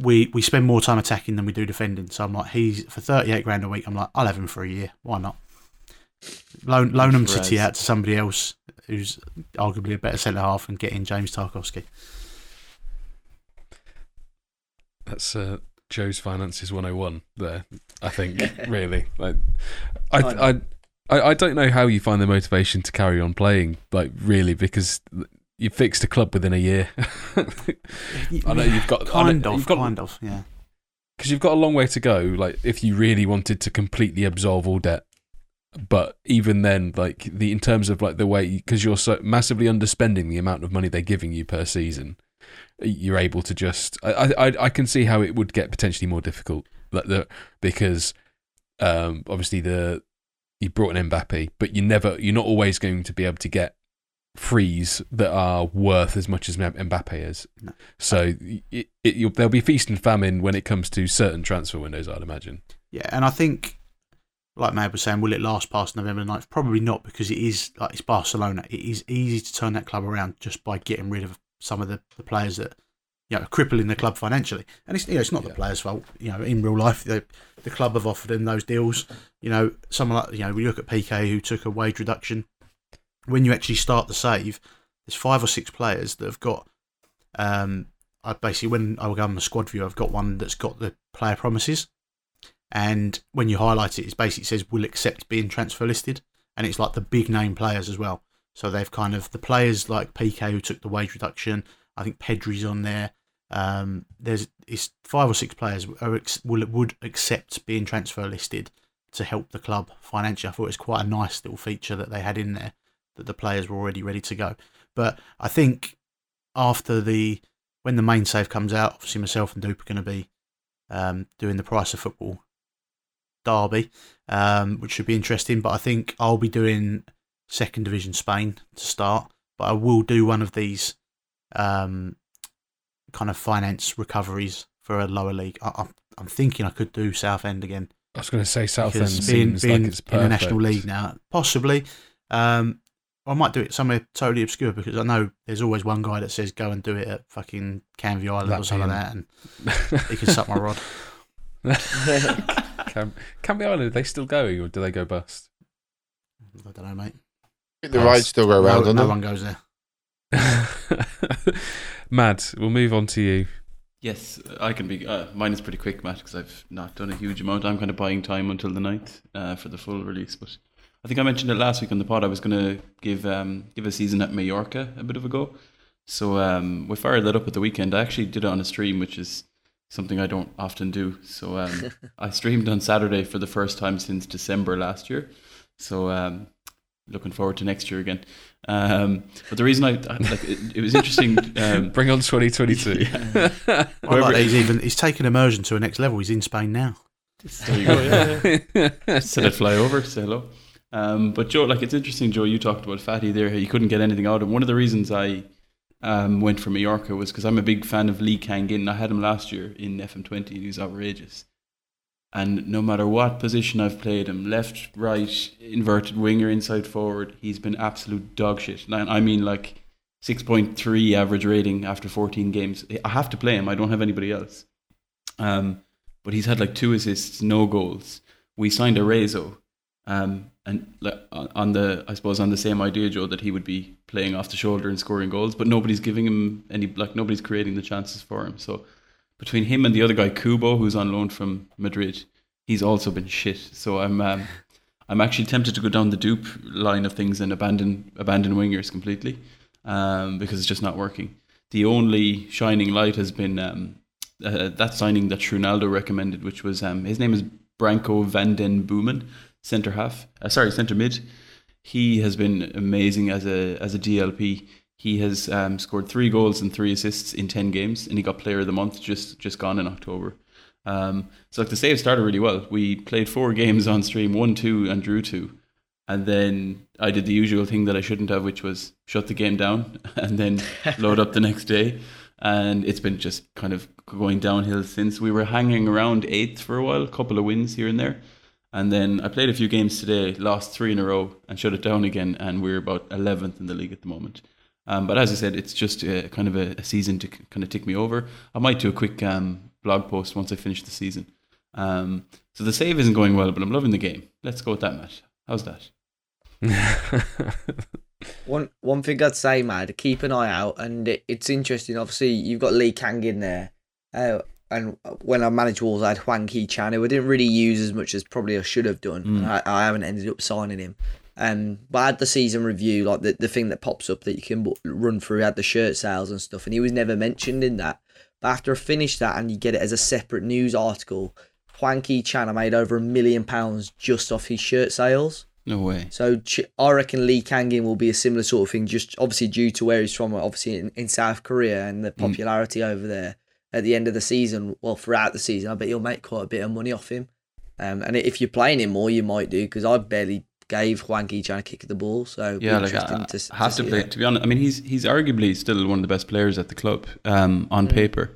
we we spend more time attacking than we do defending. So I'm like, he's for 38 grand a week. I'm like, I'll have him for a year. Why not? Loan loan him City out to somebody else who's arguably a better centre half and get in James Tarkowski. That's uh, Joe's finances 101 there, I think, really. Like, I, I. I, I, don't know how you find the motivation to carry on playing, like, really, because you fixed a club within a year. I know you've got- kind of, you've got- kind of, yeah. because you've got a long way to go. Like, if you really wanted to completely absolve all debt, but even then, like the in terms of like the way because you're so massively underspending the amount of money they're giving you per season, you're able to just. I I I can see how it would get potentially more difficult, like the because um obviously the you brought an Mbappe, but you never you're not always going to be able to get frees that are worth as much as Mbappe is. No. So it, it, you'll, there'll be feast and famine when it comes to certain transfer windows, I'd imagine. Yeah, and I think, like Mab was saying, will it last past November 9th? Probably not because it is like it's Barcelona. It is easy to turn that club around just by getting rid of some of the, the players that you know are crippling the club financially. And it's you know it's not Yeah. the players' fault. You know, in real life, the the club have offered them those deals. You know, someone like you know we look at Piqué who took a wage reduction. When you actually start the save, there's five or six players that have got. Um, I basically when I go on the squad view, I've got one that's got the player promises and when you highlight it, it basically says will accept being transfer listed, and it's like the big name players as well. So they've kind of the players like Piqué who took the wage reduction. I think Pedri's on there. Um, there's five or six players are, will would accept being transfer listed to help the club financially. I thought it was quite a nice little feature that they had in there that the players were already ready to go. But I think after the when the main save comes out, obviously myself and Dupe are going to be um, doing the price of football derby, um, which should be interesting. But I think I'll be doing second division Spain to start. But I will do one of these um, kind of finance recoveries for a lower league. I, I'm, I'm thinking I could do Southend again I was going to say Southend being, seems being like it's in perfect. the national league now, possibly. Um, I might do it somewhere totally obscure because I know there's always one guy that says go and do it at fucking Canvey Island That or something like that, and he can suck my rod. Cam- Canvey Island, are they still going or do they go bust? I don't know, mate. The rides still go around, no, no one goes there. Mad, we'll move on to you. Yes, I can be. Uh, mine is pretty quick, Matt, because I've not done a huge amount. I'm kind of buying time until the 9th uh, for the full release. But I think I mentioned it last week on the pod. I was going to give um, give a season at Mallorca a bit of a go. So um, we fired that up at the weekend. I actually did it on a stream, which is something I don't often do. So um, I streamed on Saturday for the first time since December last year. So um, looking forward to next year again. Um, but the reason I, I like it, it was interesting. Um, Bring on 2022. I like he's even he's taken immersion to a next level. He's in Spain now. There you go. Yeah, yeah. Said I'd fly over, say hello. Um, but Joe, like it's interesting, Joe. You talked about Fati there. He couldn't get anything out of him. One of the reasons I um, went for Mallorca was because I'm a big fan of Lee Kangin. I had him last year in FM20. He was outrageous. And no matter what position I've played him, left, right, inverted winger, inside forward, he's been absolute dog shit. And I mean, like 6.3 average rating after 14 games. I have to play him. I don't have anybody else. Um, but he's had like two assists, no goals. We signed Arezo, um, and on on the I suppose on the same idea, Joe, that he would be playing off the shoulder and scoring goals, but nobody's giving him any like nobody's creating the chances for him. So between him and the other guy, Kubo, who's on loan from Madrid, he's also been shit. So I'm um, I'm actually tempted to go down the dupe line of things and abandon abandon wingers completely um, because it's just not working. The only shining light has been um, uh, that signing that Ronaldo recommended, which was um, his name is Branko van den Boomen, centre half. Uh, sorry, centre mid. He has been amazing as a as a DLP. He has um, scored three goals and three assists in ten games, and he got Player of the Month just just gone in October. Um, so like the save started really well. We played four games on stream, won two and drew two, and then I did the usual thing that I shouldn't have, which was shut the game down and then load up the next day. And it's been just kind of going downhill since. We were hanging around eighth for a while, a couple of wins here and there. And then I played a few games today, lost three in a row, and shut it down again. And we're about 11th in the league at the moment. Um, but as I said, it's just a, kind of a, a season to kind of tick me over. I might do a quick um, blog post once I finish the season. Um, so the save isn't going well, but I'm loving the game. Let's go with that, Matt. How's that? One one thing I'd say, Mad, keep an eye out, and it, it's interesting. Obviously, you've got Lee Kang in there, uh, and when I managed Wolves, I had Huang Ki Chan, who I didn't really use as much as probably I should have done. Mm. I, I haven't ended up signing him. Um, but I had the season review, like the, the thing that pops up that you can run through, had the shirt sales and stuff, and he was never mentioned in that. But after I finished that and you get it as a separate news article, Huang Ki Chan, made over a million pounds just off his shirt sales. No way. So I reckon Lee Kangin will be a similar sort of thing, just obviously due to where he's from, obviously in, in South Korea and the popularity over there. At the end of the season, well, throughout the season, I bet you'll make quite a bit of money off him. Um, and if you're playing him more, you might do because I barely gave Huang Chan a kick at the ball. So Yeah, like interesting I, to, I have to, see play. that. To be honest, I mean he's he's arguably still one of the best players at the club um, on Mm. paper.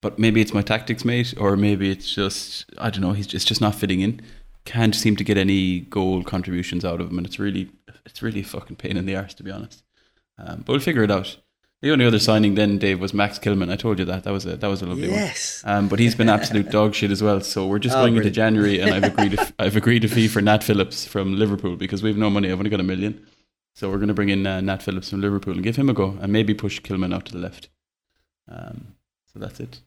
But maybe it's my tactics, mate, or maybe it's just I don't know. He's just, just not fitting in. Can't seem to get any goal contributions out of him, and it's really it's really a fucking pain in the arse to be honest. Um, but we'll figure it out. The only other signing then, Dave, was Max Kilman. I told you that that was a that was a lovely one. Yes. Um, but he's been absolute dog shit as well. So we're just Oh, going into. January, and I've agreed. A, I've agreed a fee for Nat Phillips from Liverpool because we've no money. I've only got a million, so we're going to bring in uh, Nat Phillips from Liverpool and give him a go, and maybe push Kilman out to the left. Um, so that's it.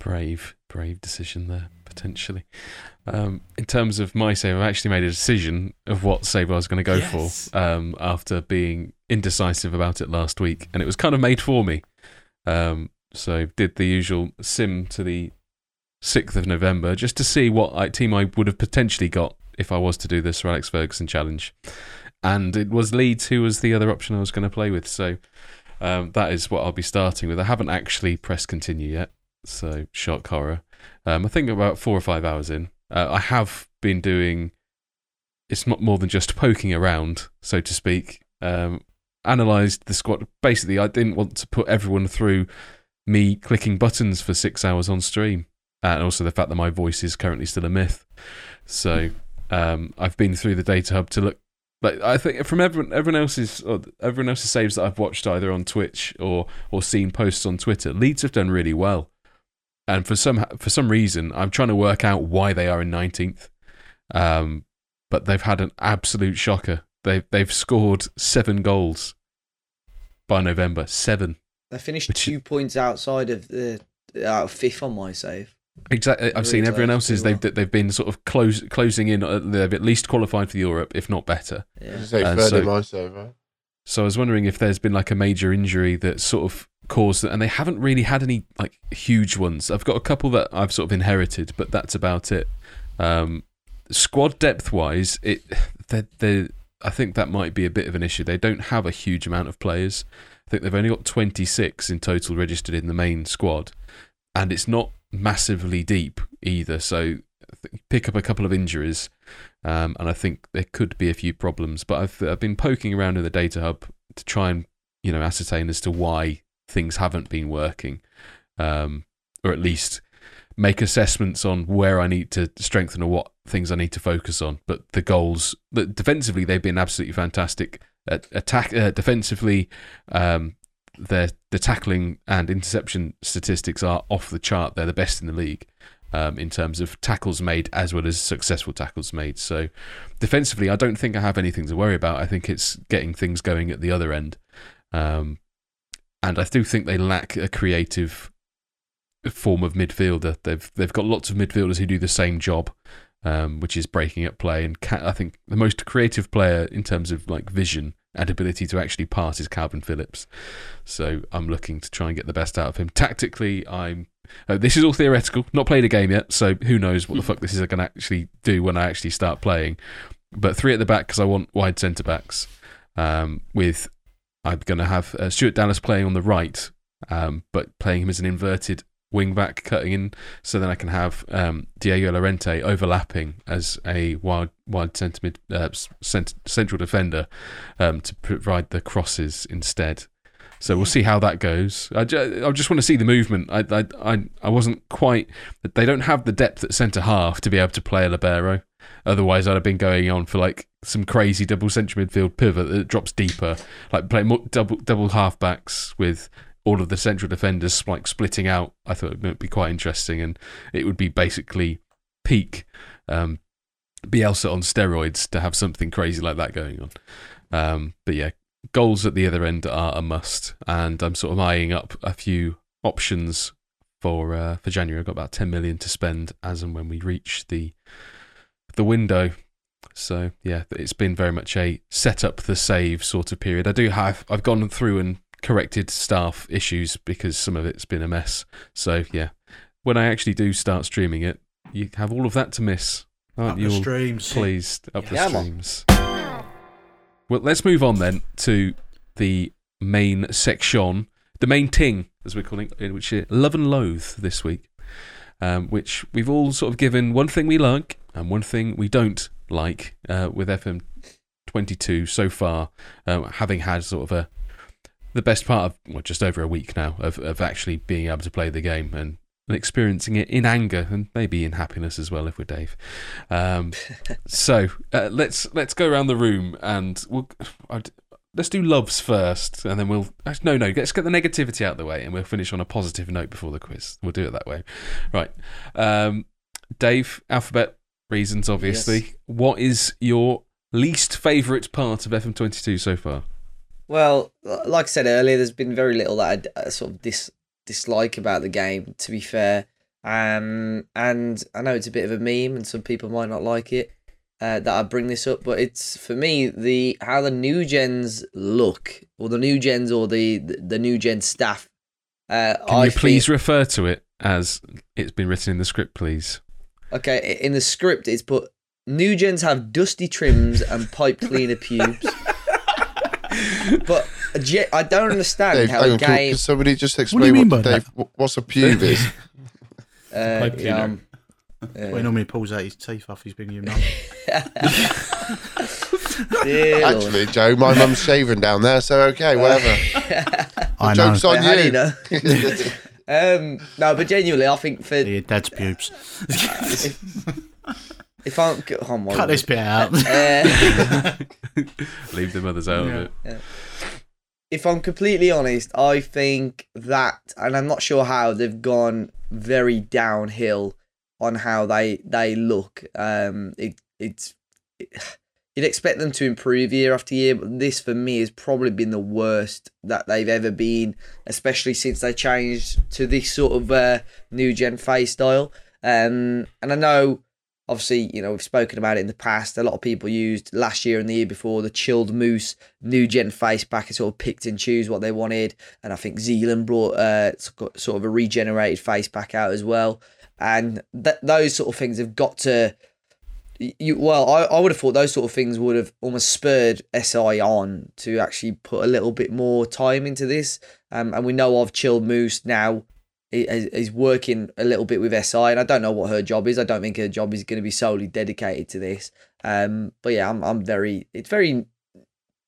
brave, brave decision there, potentially. Um, in terms of my save, I've actually made a decision of what save I was going to go Yes. for um, after being indecisive about it last week, and it was kind of made for me. Um, so did the usual sim to the sixth of November just to see what I, team I would have potentially got if I was to do this Sir Alex Ferguson challenge, and it was Leeds who was the other option I was going to play with. So um, that is what I'll be starting with. I haven't actually pressed continue yet, so shock horror. Um, I think about four or five hours in. Uh, I have been doing. It's not more than just poking around, so to speak. Um, analyzed the squad. Basically, I didn't want to put everyone through me clicking buttons for six hours on stream, and also the fact that my voice is currently still a myth. So um, I've been through the data hub to look Like I think from everyone everyone else's everyone else's saves that I've watched either on Twitch or or seen posts on Twitter, Leeds have done really well. And for some for some reason, I'm trying to work out why they are in 19th. Um, but they've had an absolute shocker. They they've scored seven goals by November. Seven. They finished Which- two points outside of the out of fifth on my save. Exactly. I've Really seen everyone else's. pretty They've they've been sort of close closing in. uh, They've at least qualified for Europe, if not better. Yeah. Say Uh, so- in my save, right? So I was wondering if there's been like a major injury that sort of caused it, and they haven't really had any like huge ones. I've got a couple that I've sort of inherited, but that's about it. Um, squad depth wise, it they they I think that might be a bit of an issue. They don't have a huge amount of players. I think they've only got 26 in total registered in the main squad, and it's not massively deep either. So pick up a couple of injuries, um, and I think there could be a few problems. But I've I've been poking around in the data hub to try and you know ascertain as to why things haven't been working, um, or at least make assessments on where I need to strengthen or what things I need to focus on. But the goals, defensively, they've been absolutely fantastic. At attack uh, defensively, um, their the tackling and interception statistics are off the chart. They're the best in the league um, in terms of tackles made as well as successful tackles made. So defensively, I don't think I have anything to worry about. I think it's getting things going at the other end, um, and I do think they lack a creative form of midfielder. They've they've got lots of midfielders who do the same job, um, which is breaking up play. And ca- I think the most creative player in terms of like vision and ability to actually pass is Kalvin Phillips. So I'm looking to try and get the best out of him. Tactically, I'm. Uh, this is all theoretical. Not played a game yet, so who knows what the fuck this is going to actually do when I actually start playing. But three at the back because I want wide centre backs. Um, with I'm going to have uh, Stuart Dallas playing on the right, um, but playing him as an inverted wing back cutting in, so then I can have um, Diego Llorente overlapping as a wide wide centre mid uh, cent- central defender um, to provide the crosses instead. So we'll see how that goes. I, ju- I just want to see the movement. I, I I I wasn't quite. They don't have the depth at centre half to be able to play a libero. Otherwise, I'd have been going on for like some crazy double central midfield pivot that drops deeper, like play more double double half backs with all of the central defenders like splitting out. I thought it would be quite interesting, and it would be basically peak um, Bielsa on steroids to have something crazy like that going on. Um, but yeah, goals at the other end are a must, and I'm sort of eyeing up a few options for uh, for January. I've got about 10 million to spend as and when we reach the the window. So yeah, it's been very much a set up the save sort of period. I do have I've gone through and corrected staff issues because some of it's been a mess. So yeah, when I actually do start streaming it, you have all of that to miss, aren't Up you? the all streams. pleased up the Yeah, man. streams. Well, let's move on then to the main section, the main ting, as we're calling it, which is love and loathe this week. Um, which we've all sort of given one thing we like and one thing we don't like uh, with FM 22 so far, um, having had sort of a the best part of well, just over a week now of, of actually being able to play the game and, and experiencing it in anger and maybe in happiness as well if we're Dave. Um, so uh, let's let's go around the room and we'll I'd, let's do loves first and then we'll no no let's get the negativity out of the way and we'll finish on a positive note before the quiz. We'll do it that way, right? Um, Dave, alphabet reasons obviously. Yes. What is your least favourite part of FM22 so far? Well, like I said earlier, there's been very little that I uh, sort of dis- dislike about the game. To be fair, um, and I know it's a bit of a meme, and some people might not like it uh, that I bring this up, but it's for me the how the new gens look, or the new gens, or the the, the new gen staff. Uh, Can I you please feel- refer to it as it's been written in the script, please? okay, in the script, it's put new gens have dusty trims and pipe cleaner pubes. But uh, I don't understand Dave, how hang a on, can, game. can somebody just do explain mean what Dave, wh- what's a pube is? Uh, Pipe yeah, um, Well, he uh, normally pulls out his teeth after he's been your mum. Actually, Joe, my mum's shaving down there, so okay, whatever. I know. Joke's on How you you. know? um, no, but genuinely, I think for Yeah, dad's pubes. If I'm oh my Cut this bit out. Uh, Leave the mothers out Yeah. of it. if I'm completely honest, I think that, and I'm not sure how they've gone very downhill on how they they look. Um, it it's it, you'd expect them to improve year after year, but this for me has probably been the worst that they've ever been, especially since they changed to this sort of uh, new gen face style. Um, and I know obviously, you know, we've spoken about it in the past. A lot of people used last year and the year before the chilled moose new gen face pack and sort of picked and choose what they wanted. And I think Zealand brought uh, sort of a regenerated face pack out as well. And th- those sort of things have got to. You well, I, I would have thought those sort of things would have almost spurred SI on to actually put a little bit more time into this. Um, and we know of Chilled Moose now is is working a little bit with SI, and I don't know what her job is. I don't think her job is going to be solely dedicated to this. Um, but yeah, I'm I'm very it's very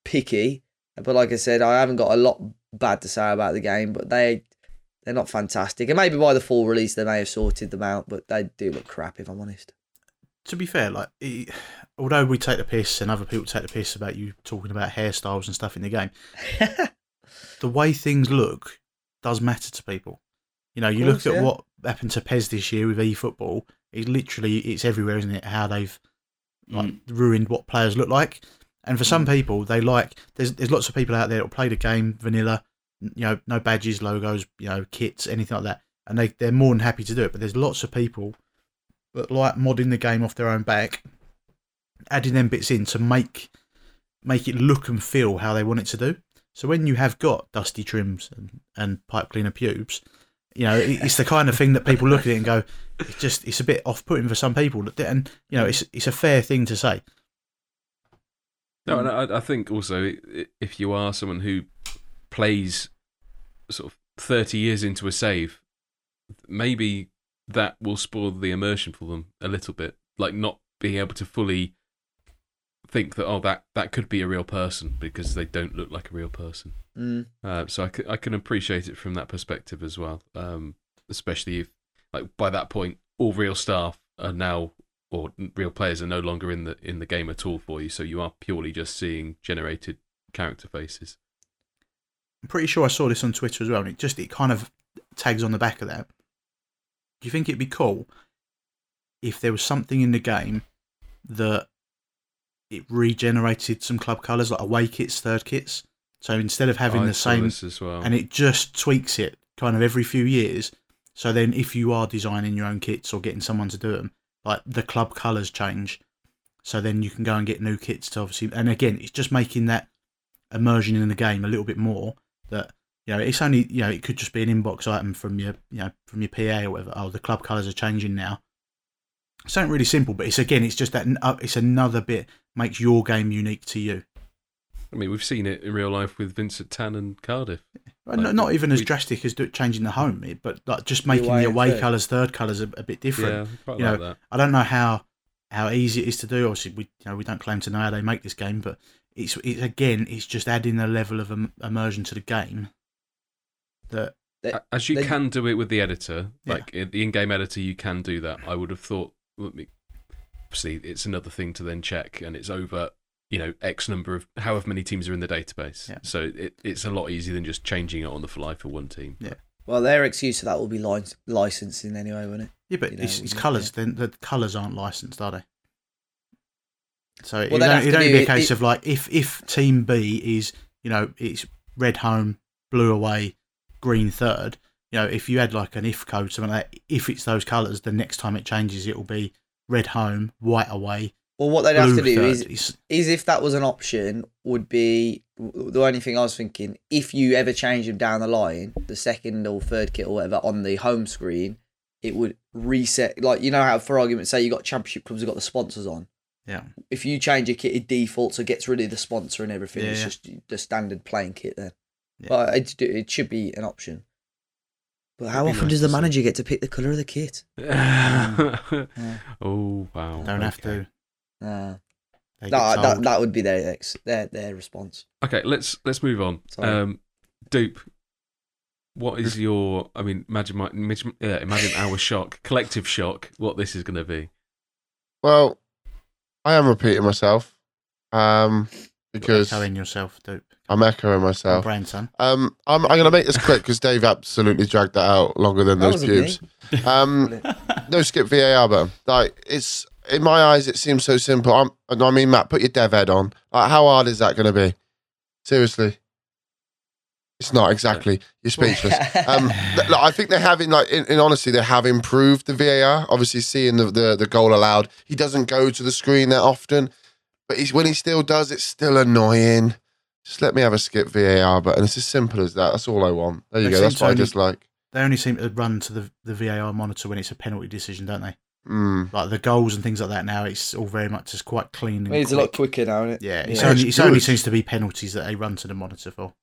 picky. But like I said, I haven't got a lot bad to say about the game, but they they're not fantastic. And maybe by the full release they may have sorted them out, but they do look crap if I'm honest. to be fair, like it, although we take the piss and other people take the piss about you talking about hairstyles and stuff in the game, the way things look does matter to people. You know, you course, look at yeah. what happened to PES this year with eFootball. It's literally it's everywhere, isn't it? How they've like mm. ruined what players look like. And for some mm. people, they like there's there's lots of people out there that will play the game vanilla, you know, no badges, logos, you know, kits, anything like that, and they they're more than happy to do it. But there's lots of people that like modding the game off their own back, adding them bits in to make make it look and feel how they want it to do. So when you have got dusty trims and, and pipe cleaner pubes, you know it's the kind of thing that people look at it and go, it's just it's a bit off putting for some people. And you know it's it's a fair thing to say. No, and I, I think also if you are someone who plays sort of 30 years into a save, maybe that will spoil the immersion for them a little bit. Like not being able to fully think that, oh, that, that could be a real person because they don't look like a real person. Mm. Uh, so I can, I can appreciate it from that perspective as well. Um, especially if, like, by that point, all real staff are now, or real players are no longer in the in the game at all for you. So you are purely just seeing generated character faces. I'm pretty sure I saw this on Twitter as well, and it just it kind of tags on the back of that. Do you think it'd be cool if there was something in the game that it regenerated some club colours, like away kits, third kits? So instead of having I the same, as well. and it just tweaks it kind of every few years. So then, if you are designing your own kits or getting someone to do them, like the club colours change, so then you can go and get new kits to obviously. And again, it's just making that immersion in the game a little bit more. That you know, it's only you know, it could just be an inbox item from your you know from your PA or whatever. Oh, the club colours are changing now. Something really simple, but it's again, it's just that uh, it's another bit makes your game unique to you. I mean, we've seen it in real life with Vincent Tan and Cardiff. Well, Like, not, not even as we- drastic as changing the home, but like just making away the away colours, third colours a, a bit different. Yeah, quite you like know, that. I don't know how how easy it is to do. Obviously, we you know we don't claim to know how they make this game, but it's it's again it's just adding a level of im- immersion to the game that As you they- can do it with the editor, Yeah. like in the in-game editor, you can do that. I would have thought. Let me- Obviously, it's another thing to then check, and it's over. You know, X number of however many teams are in the database. Yeah. So it, it's a lot easier than just changing it on the fly for one team. Yeah. Well, their excuse for that will be lic- licensing anyway, won't it? yeah, but You know, it's, it's yeah. colours. Then the colours aren't licensed, are they? So it Well, would they'd only, it'd to only do be a case it- of like if if Team B is you know it's red home, blue away, green third. You know, if you had like an if code, something like that, if it's those colours, the next time it changes, it will be red home, white away, Well, what they'd have to do is is if that was an option, would be the only thing I was thinking. If you ever change them down the line, the second or third kit or whatever on the home screen, it would reset. Like you know how, for argument's sake, you got championship clubs, have got the sponsors on. yeah. If you change a kit, it defaults or gets rid of the sponsor and everything. Yeah, it's yeah. just the standard playing kit then. Yeah. But it, it should be an option. But how It'd often nice does the to see. manager get to pick the colour of the kit? oh wow! Don't have to. Nah. They No, get that, that would be their ex, their their response. Okay, let's let's move on. Sorry. Um, Dupe, what is your? I mean, imagine my imagine, uh, imagine our shock, collective shock. What this is going to be? Well, I am repeating myself um, because telling yourself, dupe. I'm echoing myself. Brand son. Um, I'm, I'm going to make this quick because Dave absolutely dragged that out longer than That those wasn't me. cubes. Um, no skip VAR, but like it's in my eyes, it seems so simple. I'm, I mean, Matt, put your dev head on. Like, how hard is that going to be? Seriously, it's not exactly. You're speechless. Um, th- look, I think they have in like in, in honesty they have improved the VAR. Obviously, seeing the, the the goal allowed, he doesn't go to the screen that often, but he's when he still does, it's still annoying. Just let me have a skip VAR button. It's as simple as that. That's all I want. There you They go. That's to what I only- dislike. They only seem to run to the, the VAR monitor when it's a penalty decision, don't they? Mm. Like the goals and things like that now, it's all very much just quite clean and I mean, it's a lot quicker now, isn't it? Yeah, it's Yeah. only It's it's only seems to be penalties that they run to the monitor for.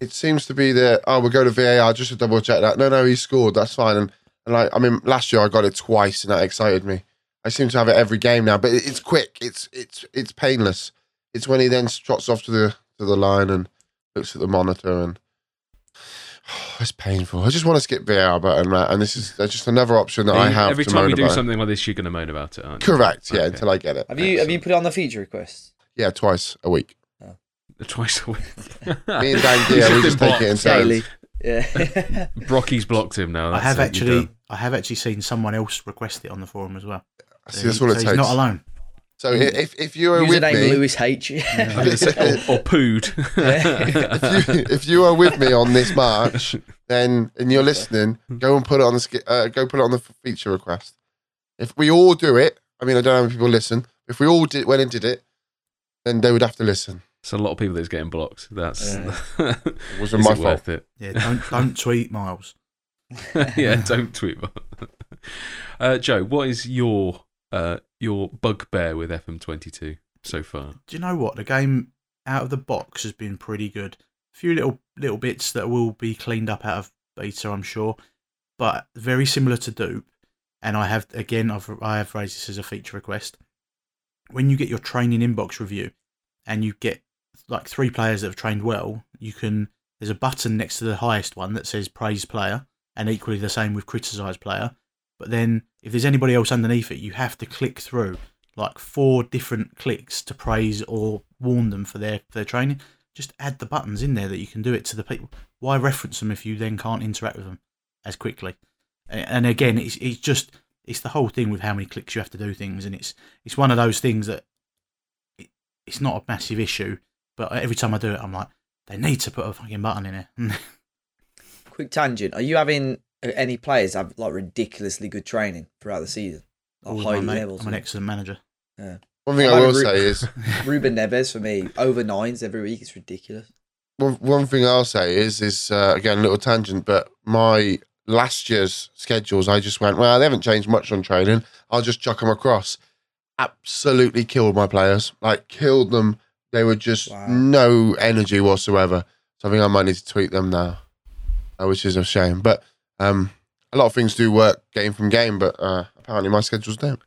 It seems to be that oh we'll go to VAR just to double check that. No, no, he scored. That's fine. And, and like I mean, last year I got it twice, and that excited me. I seem to have it every game now, but it's quick. It's it's it's painless. It's when he then trots off to the to the line and looks at the monitor and it's painful. I just want to skip VAR button, Matt, and this is just another option that I have Every to time moan we do about. something like this, you're going to moan about it, aren't you? Correct. Yeah, Okay. until I get it. Have you have you put it on the feature request? Yeah, twice a week. Twice a week. Me and Dan Gear, we just take it in. Daily. Yeah. Brocky's blocked him now. I have actually. I have actually seen someone else request it on the forum as well. See, that's all so it he's not alone. So i- if if you are with me, Lewis H. I'm gonna say- or, or pooed. if you if you are with me on this march, then and you're listening, go and put it on the uh, go put it on the feature request. If we all do it, I mean, I don't know how many people listen. If we all did went and did it, then they would have to listen. It's a lot of people that's getting blocked. That's Yeah. Wasn't my it fault. worth it? Yeah, don't don't tweet Miles. yeah, don't tweet. uh, Joe, what is your uh, your bugbear with FM22 so far? Do you know what the game out of the box has been pretty good. A few little little bits that will be cleaned up out of beta, I'm sure, but very similar to Dupe. And I have again, I've I have raised this as a feature request. When you get your training inbox review, and you get like three players that have trained well, you can. There's a button next to the highest one that says praise player, and equally the same with criticize player. But then, if there's anybody else underneath it, you have to click through like four different clicks to praise or warn them for their for their training. Just add the buttons in there that you can do it to the people. Why reference them if you then can't interact with them as quickly? And again, it's it's just it's the whole thing with how many clicks you have to do things, and it's it's one of those things that it, it's not a massive issue, but every time I do it, I'm like, they need to put a fucking button in it. Quick tangent. Are you having any players have like ridiculously good training throughout the season? Like All high my mate- levels. I'm an excellent manager. One thing I'm I will over- say is Ruben Neves for me over nines every week. It's ridiculous. one, one thing I'll say is is uh, again a little tangent, but my last year's schedules, I just went well. They haven't changed much on training. I'll just chuck them across. Absolutely killed my players. Like killed them. They were just Wow. no energy whatsoever. So I think I might need to tweak them now, uh, which is a shame. But um, a lot of things do work game from game, but uh, apparently my schedules don't.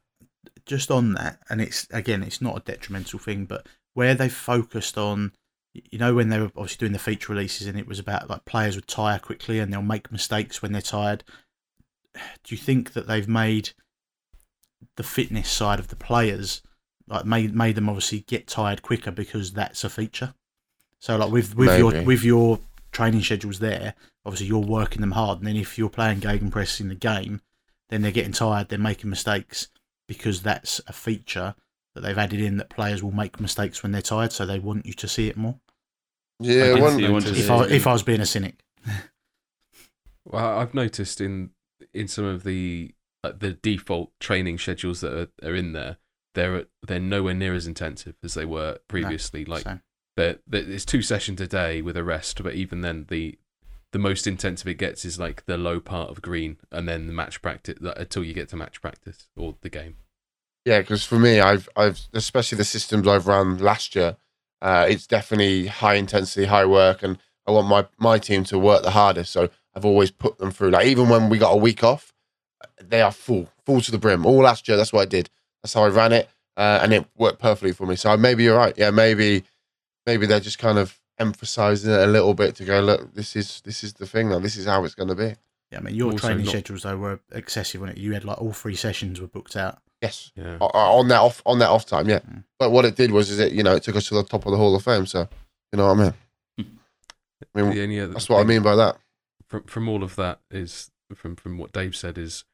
just on that, and it's again, it's not a detrimental thing, but where they focused on, you know, when they were obviously doing the feature releases, and it was about like players would tire quickly and they'll make mistakes when they're tired. Do you think that they've made the fitness side of the players like made made them obviously get tired quicker because that's a feature? So like with with your with your training schedules there, obviously you're working them hard, and then if you're playing Gegenpress in the game, then they're getting tired, they're making mistakes because that's a feature that they've added in that players will make mistakes when they're tired, so they want you to see it more. Yeah, I one, see If I if I was being a cynic, Well, I've noticed in in some of the like the default training schedules that are, are in there, they're they're nowhere near as intensive as they were previously. like so, they're, they're, it's two sessions a day with a rest, but even then, the the most intensive it gets is like the low part of green, and then the match practice until you get to match practice or the game. Yeah, because for me, I've I've especially the systems I've run last year, uh, it's definitely high intensity, high work, and I want my my team to work the hardest. So I've always put them through. Like even when we got a week off, they are full, full to the brim. All last year, that's what I did. That's how I ran it, uh, and it worked perfectly for me. So maybe you're right. Yeah, maybe maybe they're just kind of emphasizing it a little bit to go. Look, this is this is the thing now. This is how it's going to be. yeah, I mean your Also training not- schedules though were excessive when it you had like all three sessions were booked out. Yes, Yeah. O- o- on that off on that off time, yeah. Mm. But what it did was, is it you know it took us to the top of the Hall of Fame. So you know what I mean. I mean The only that's what I mean by that. From from all of that is from from what Dave said is,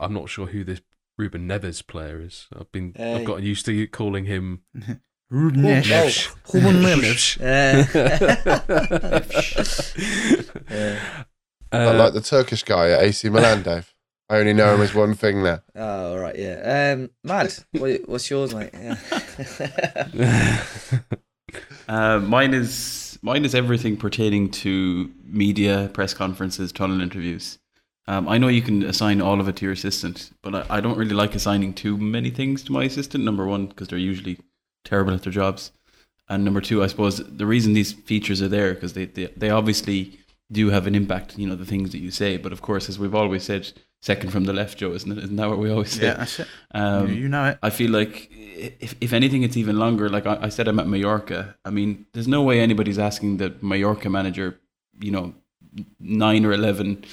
I'm not sure who this Ruben Neves player is. I've been I've gotten used to calling him Ruben Neves. Neves. Oh, Ruben Neves. Yeah. I Uh, like the Turkish guy at AC Milan, Dave. I only know him as one thing there. Oh, all right, yeah. Um, Mad, what, what's yours, mate? Yeah. Uh, mine is mine is everything pertaining to media, press conferences, tunnel interviews. Um, I know you can assign all of it to your assistant, but I, I don't really like assigning too many things to my assistant. Number one, because they're usually terrible at their jobs, and number two, I suppose the reason these features are there because they, they they obviously do have an impact. You know the things that you say, but of course, as we've always said, second from the left, Joe, isn't it? Isn't that what we always say? Yeah, that's it. Um, you, know it. I feel like if, if anything, it's even longer. Like I, I said, I'm at Mallorca. I mean, there's no way anybody's asking the Mallorca manager, you know, nine or eleven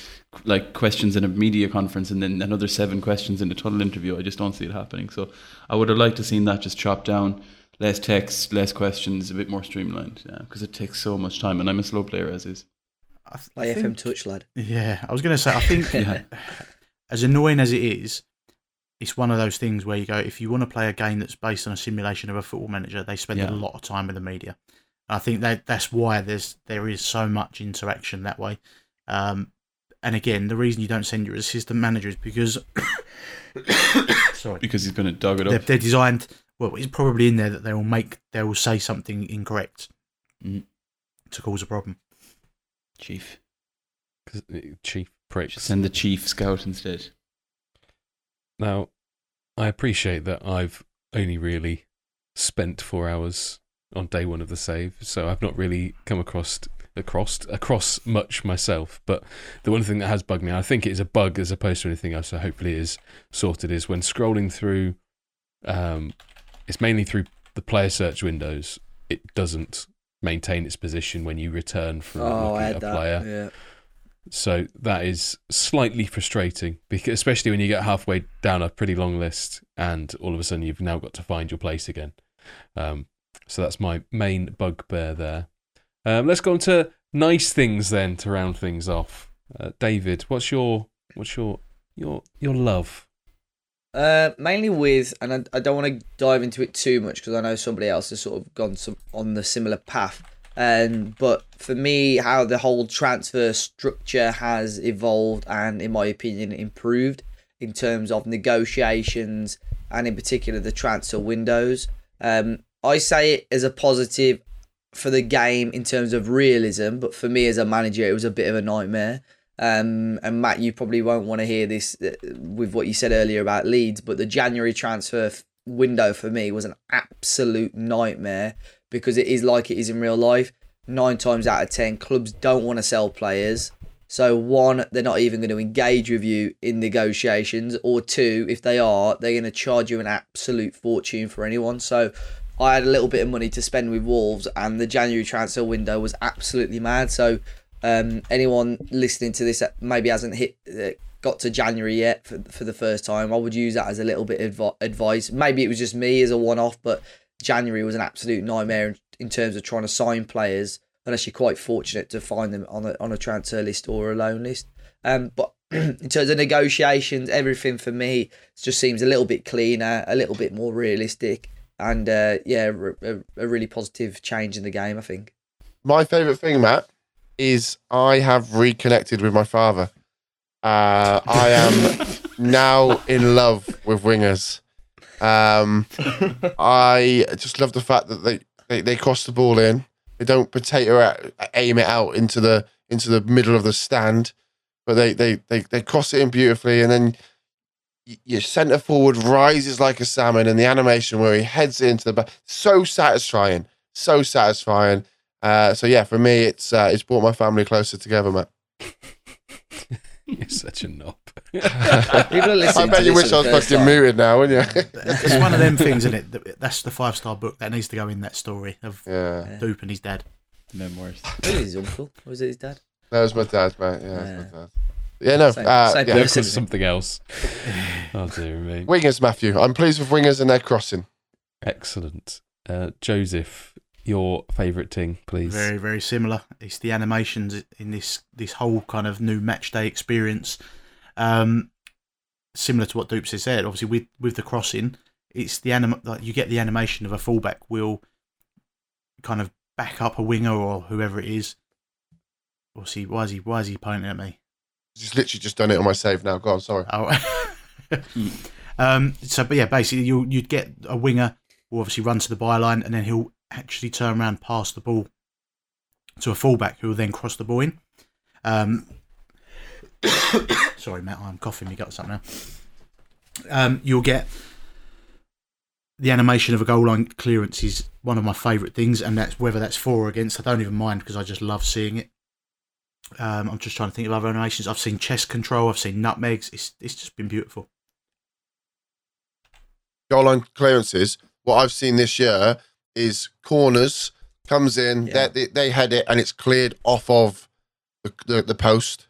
like questions in a media conference and then another seven questions in a tunnel interview. I just don't see it happening. So I would have liked to seen that just chopped down, less text, less questions, a bit more streamlined. Because it takes so much time, and I'm a slow player as is. I, th- I Play FM Touch, lad. Yeah, I was going to say, I think Yeah. as annoying as it is, it's one of those things where you go, if you want to play a game that's based on a simulation of a football manager, they spend Yeah. a lot of time with the media. I think that that's why there's there is so much interaction that way. Um, and again, the reason you don't send your assistant manager is because sorry, Because he's going to dog it they're, up. they're designed. Well, it's probably in there that they will make they will say something incorrect Mm. to cause a problem. Chief. 'cause- chief pricks. Just send the chief scout instead. Now, I appreciate that I've only really spent four hours on day one of the save, so I've not really come across across across much myself. But the one thing that has bugged me, I think it is a bug as opposed to anything else, so hopefully it is sorted, is when scrolling through. Um, it's mainly through the player search windows. It doesn't maintain its position when you return from Oh, looking at a that. player. Yeah. So that is slightly frustrating, because especially when you get halfway down a pretty long list, and all of a sudden you've now got to find your place again. Um, so that's my main bugbear there. Um, let's go on to nice things then to round things off. Uh, David, what's your what's your your your love? Uh, mainly with, and I, I don't want to dive into it too much because I know somebody else has sort of gone some, on the similar path. Um, but for me, how the whole transfer structure has evolved and, in my opinion, improved in terms of negotiations and, in particular, the transfer windows. Um, I say it as a positive for the game in terms of realism, but for me as a manager, it was a bit of a nightmare. Um, and Matt, you probably won't want to hear this uh, with what you said earlier about Leeds, but the January transfer window for me was an absolute nightmare because it is like it is in real life. Nine times out of ten, clubs don't want to sell players. So one, they're not even going to engage with you in negotiations, or two, if they are, they're going to charge you an absolute fortune for anyone. So I had a little bit of money to spend with Wolves, and the January transfer window was absolutely mad. So um, anyone listening to this that maybe hasn't hit uh, got to January yet for, for the first time, I would use that as a little bit of advi- advice. Maybe it was just me as a one off, but January was an absolute nightmare in, in terms of trying to sign players, unless you're quite fortunate to find them on a, on a transfer list or a loan list. Um, but in terms of negotiations, everything for me just seems a little bit cleaner, a little bit more realistic, and uh, yeah, a really positive change in the game, I think. My favourite thing, Matt, is I have reconnected with my father. Uh, I am now in love with wingers. Um, I just love the fact that they, they, they cross the ball in. They don't potato it, aim it out into the into the middle of the stand, but they they they, they cross it in beautifully, and then your centre forward rises like a salmon, and the animation where he heads it into the back, so satisfying, so satisfying. Uh, so yeah, for me, it's uh, it's brought my family closer together, Matt. You're such a knob. People are I bet you wish I was fucking time. muted now, wouldn't you? It's one of them things, isn't it? That's the five star book that needs to go in that story of yeah, Doop and his dad. Memoirs. Who is his uncle? Was it his dad? that was my dad, mate. Yeah, Yeah. my dad. Yeah, no. Same- uh, same yeah. Person. something else. Oh dear me. Wingers, Matthew. I'm pleased with wingers and their crossing. Excellent. Uh, Joseph, your favourite thing, please. Very, very similar. It's the animations in this this whole kind of new match day experience. Um, similar to what Dupes has said. Obviously, with with the crossing, it's the anim- like you get the animation of a fullback will kind of back up a winger or whoever it is. Or see, why is he why is he pointing at me? Just literally just done it on my save now. Go on, sorry. Oh. um, so, but yeah, basically, you you'd get a winger will obviously run to the byline, and then he'll actually turn around, pass the ball to a fullback, who will then cross the ball in. Um, sorry, Matt, I'm coughing. You got something now. Um, you'll get the animation of a goal line clearance is one of my favourite things, and that's whether that's for or against. I don't even mind because I just love seeing it. Um, I'm just trying to think of other animations. I've seen chest control. I've seen nutmegs. It's it's just been beautiful. Goal line clearances. What I've seen this year is corners comes in, Yeah. they, they head it, and it's cleared off of the, the, the post.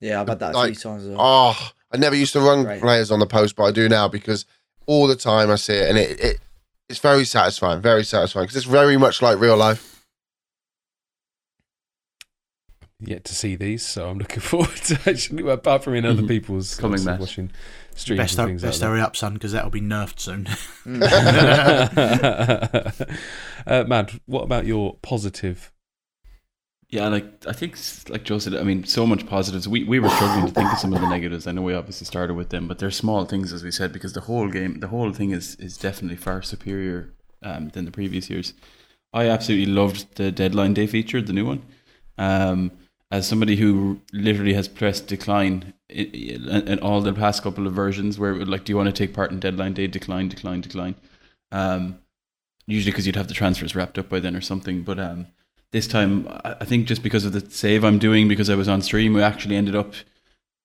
Yeah, I've had that a Like, few times well. Oh, I never used to run Great. players on the post, but I do now because all the time I see it, and it, it it's very satisfying, very satisfying because it's very much like real life. Yet to see these, so I'm looking forward to actually, well, apart from in other Mhm. people's Coming obviously match. watching streams Best, and hu- things best like hurry up, son, because that'll be nerfed soon. uh, Mad, what about your positive? Yeah, like I think, like Joe said, I mean, so much positives. We we were struggling to think of some of the negatives. I know we obviously started with them, but they're small things, as we said, because the whole game, the whole thing is is definitely far superior um, than the previous years. I absolutely loved the deadline day feature, the new one. Um, as somebody who literally has pressed decline in, in all the past couple of versions, where would like, do you want to take part in deadline day? Decline, decline, decline. Um, usually because you'd have the transfers wrapped up by then or something, but um this time I think just because of the save I'm doing because I was on stream, we actually ended up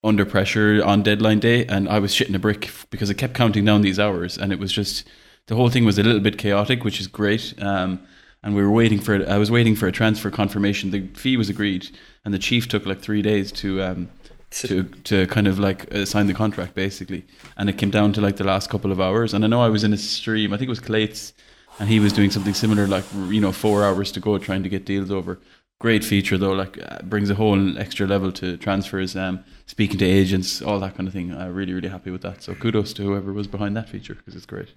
under pressure on deadline day, and I was shitting a brick because I kept counting down these hours, and it was just the whole thing was a little bit chaotic, which is great. Um, and we were waiting for it. I was waiting for a transfer confirmation. The fee was agreed, and the chief took like three days to um, to to kind of like uh, sign the contract basically, and it came down to like the last couple of hours. And I know I was in a stream. I think it was Clates, and he was doing something similar, like you know, four hours to go trying to get deals over. Great feature though, like uh, brings a whole extra level to transfers, um, speaking to agents, all that kind of thing. I'm really, really happy with that. So kudos to whoever was behind that feature because it's great.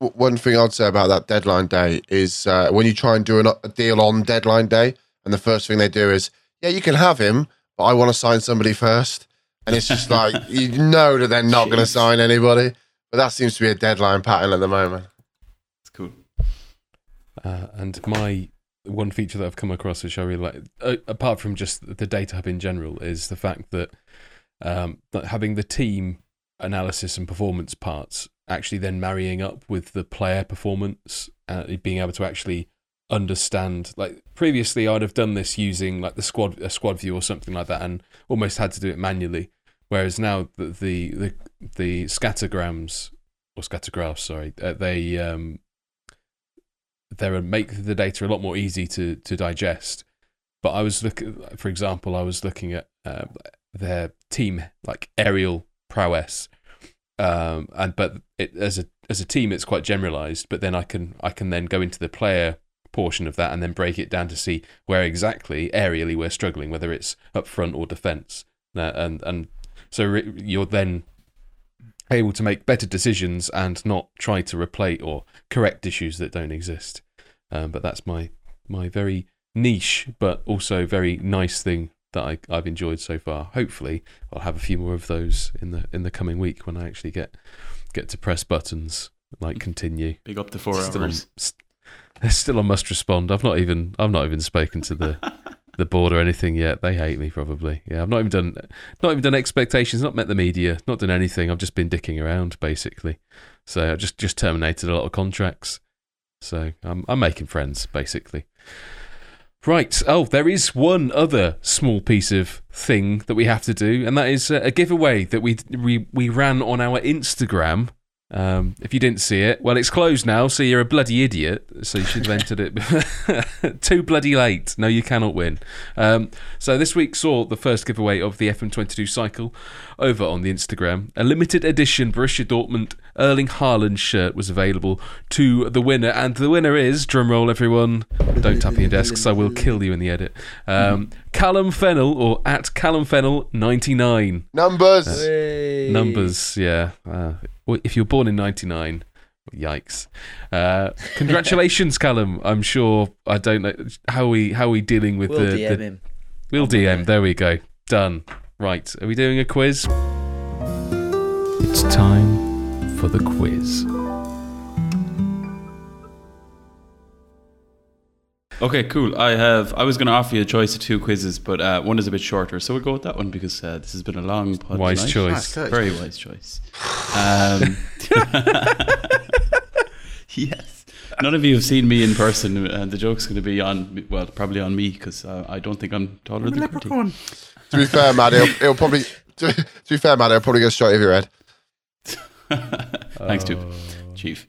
W- One thing I'd say about that deadline day is uh, when you try and do an, a deal on deadline day, and the first thing they do is, yeah, you can have him, but I want to sign somebody first. And it's just like, you know that they're not going to sign anybody. But that seems to be a deadline pattern at the moment. It's cool. Uh, and my one feature that I've come across, which I really like, uh, apart from just the data hub in general, is the fact that um, that having the team analysis and performance parts actually then marrying up with the player performance, uh, being able to actually understand. Like previously, I'd have done this using like the squad a squad view or something like that, and almost had to do it manually. Whereas now the the the, the scattergrams or scattergraphs, sorry, uh, they um, they make the data a lot more easy to to digest. But I was looking, for example, I was looking at uh, their team like aerial prowess, um, and but it, as a as a team, it's quite generalized. But then I can I can then go into the player portion of that and then break it down to see where exactly aerially we're struggling, whether it's up front or defense, uh, and and so re- you're then able to make better decisions and not try to replace or correct issues that don't exist. Um, but that's my my very niche, but also very nice thing that I, I've enjoyed so far. Hopefully, I'll have a few more of those in the in the coming week when I actually get get to press buttons like mm. continue. Big up to four Still on, hours. st- still on must respond. I've not even I've not even spoken to the the board or anything yet. They hate me probably. Yeah, I've not even done not even done expectations. Not met the media. Not done anything. I've just been dicking around basically. So I just just terminated a lot of contracts. So I'm I'm making friends basically. Right. Oh, there is one other small piece of thing that we have to do, and that is uh, a giveaway that we we we ran on our Instagram Um, if you didn't see it, well, it's closed now, so you're a bloody idiot. So you should have entered it. Too bloody late. No, you cannot win. Um, so this week saw the first giveaway of the FM22 cycle over on the Instagram. A limited edition Borussia Dortmund Erling Haaland shirt was available to the winner, and the winner is drumroll everyone. Don't tap your desks, I will kill you in the edit. Um, Callum Fennell or at Callum Fennell ninety nine Numbers. Hey. numbers. Yeah, uh, if you're born in '99, yikes! Uh, congratulations, Callum. I'm sure. I don't know how we how are we dealing with We'll the. DM the him. we'll DM. There we go. Done. Right. Are we doing a quiz? It's time for the quiz. Okay, cool. I have. I was going to offer you a choice of two quizzes, but uh, one is a bit shorter, so we'll go with that one because uh, this has been a long pod Wise tonight. choice. Nice, Very wise choice. Um, yes. None of you have seen me in person, and the joke's going to be on, well, probably on me because uh, I don't think I'm taller I'm than Bertie. leprechaun. To be fair, Matt, it'll, it'll probably. To, to be fair, Matt, it'll probably go straight over your head. Thanks, Dupe. Chief.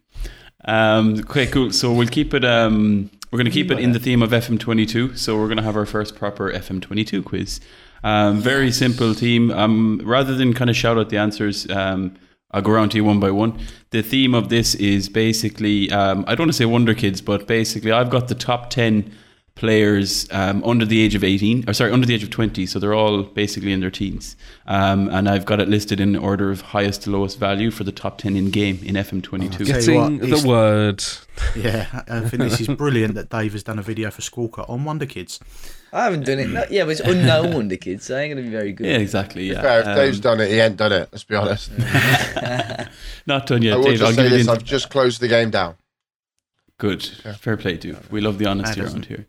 Um, okay, cool. So we'll keep it. Um, we're going to keep it in the theme of FM22. So we're going to have our first proper FM22 quiz. Um, very simple theme. Um, rather than kind of shout out the answers, um, I'll go around to you one by one. The theme of this is basically, um, I don't want to say Wonder Kids, but basically, I've got the top 10 players um, under the age of 18, or sorry, under the age of 20. So they're all basically in their teens. Um, and I've got it listed in order of highest to lowest value for the top 10 in game in FM22. Tell you Getting what, the it's- word. Yeah, I think this is brilliant that Dave has done a video for Squawka on Wonder Kids. I haven't done it. No, yeah, but it's unknown Wonder Kids, so I ain't going to be very good. Yeah, exactly. Yeah. fair, if Um, Dave's done it, he ain't done it. Let's be honest. not done yet. I will Dave, I'll just say this: I've just closed the game down. Good. Fair play, dude. We love the honesty around here.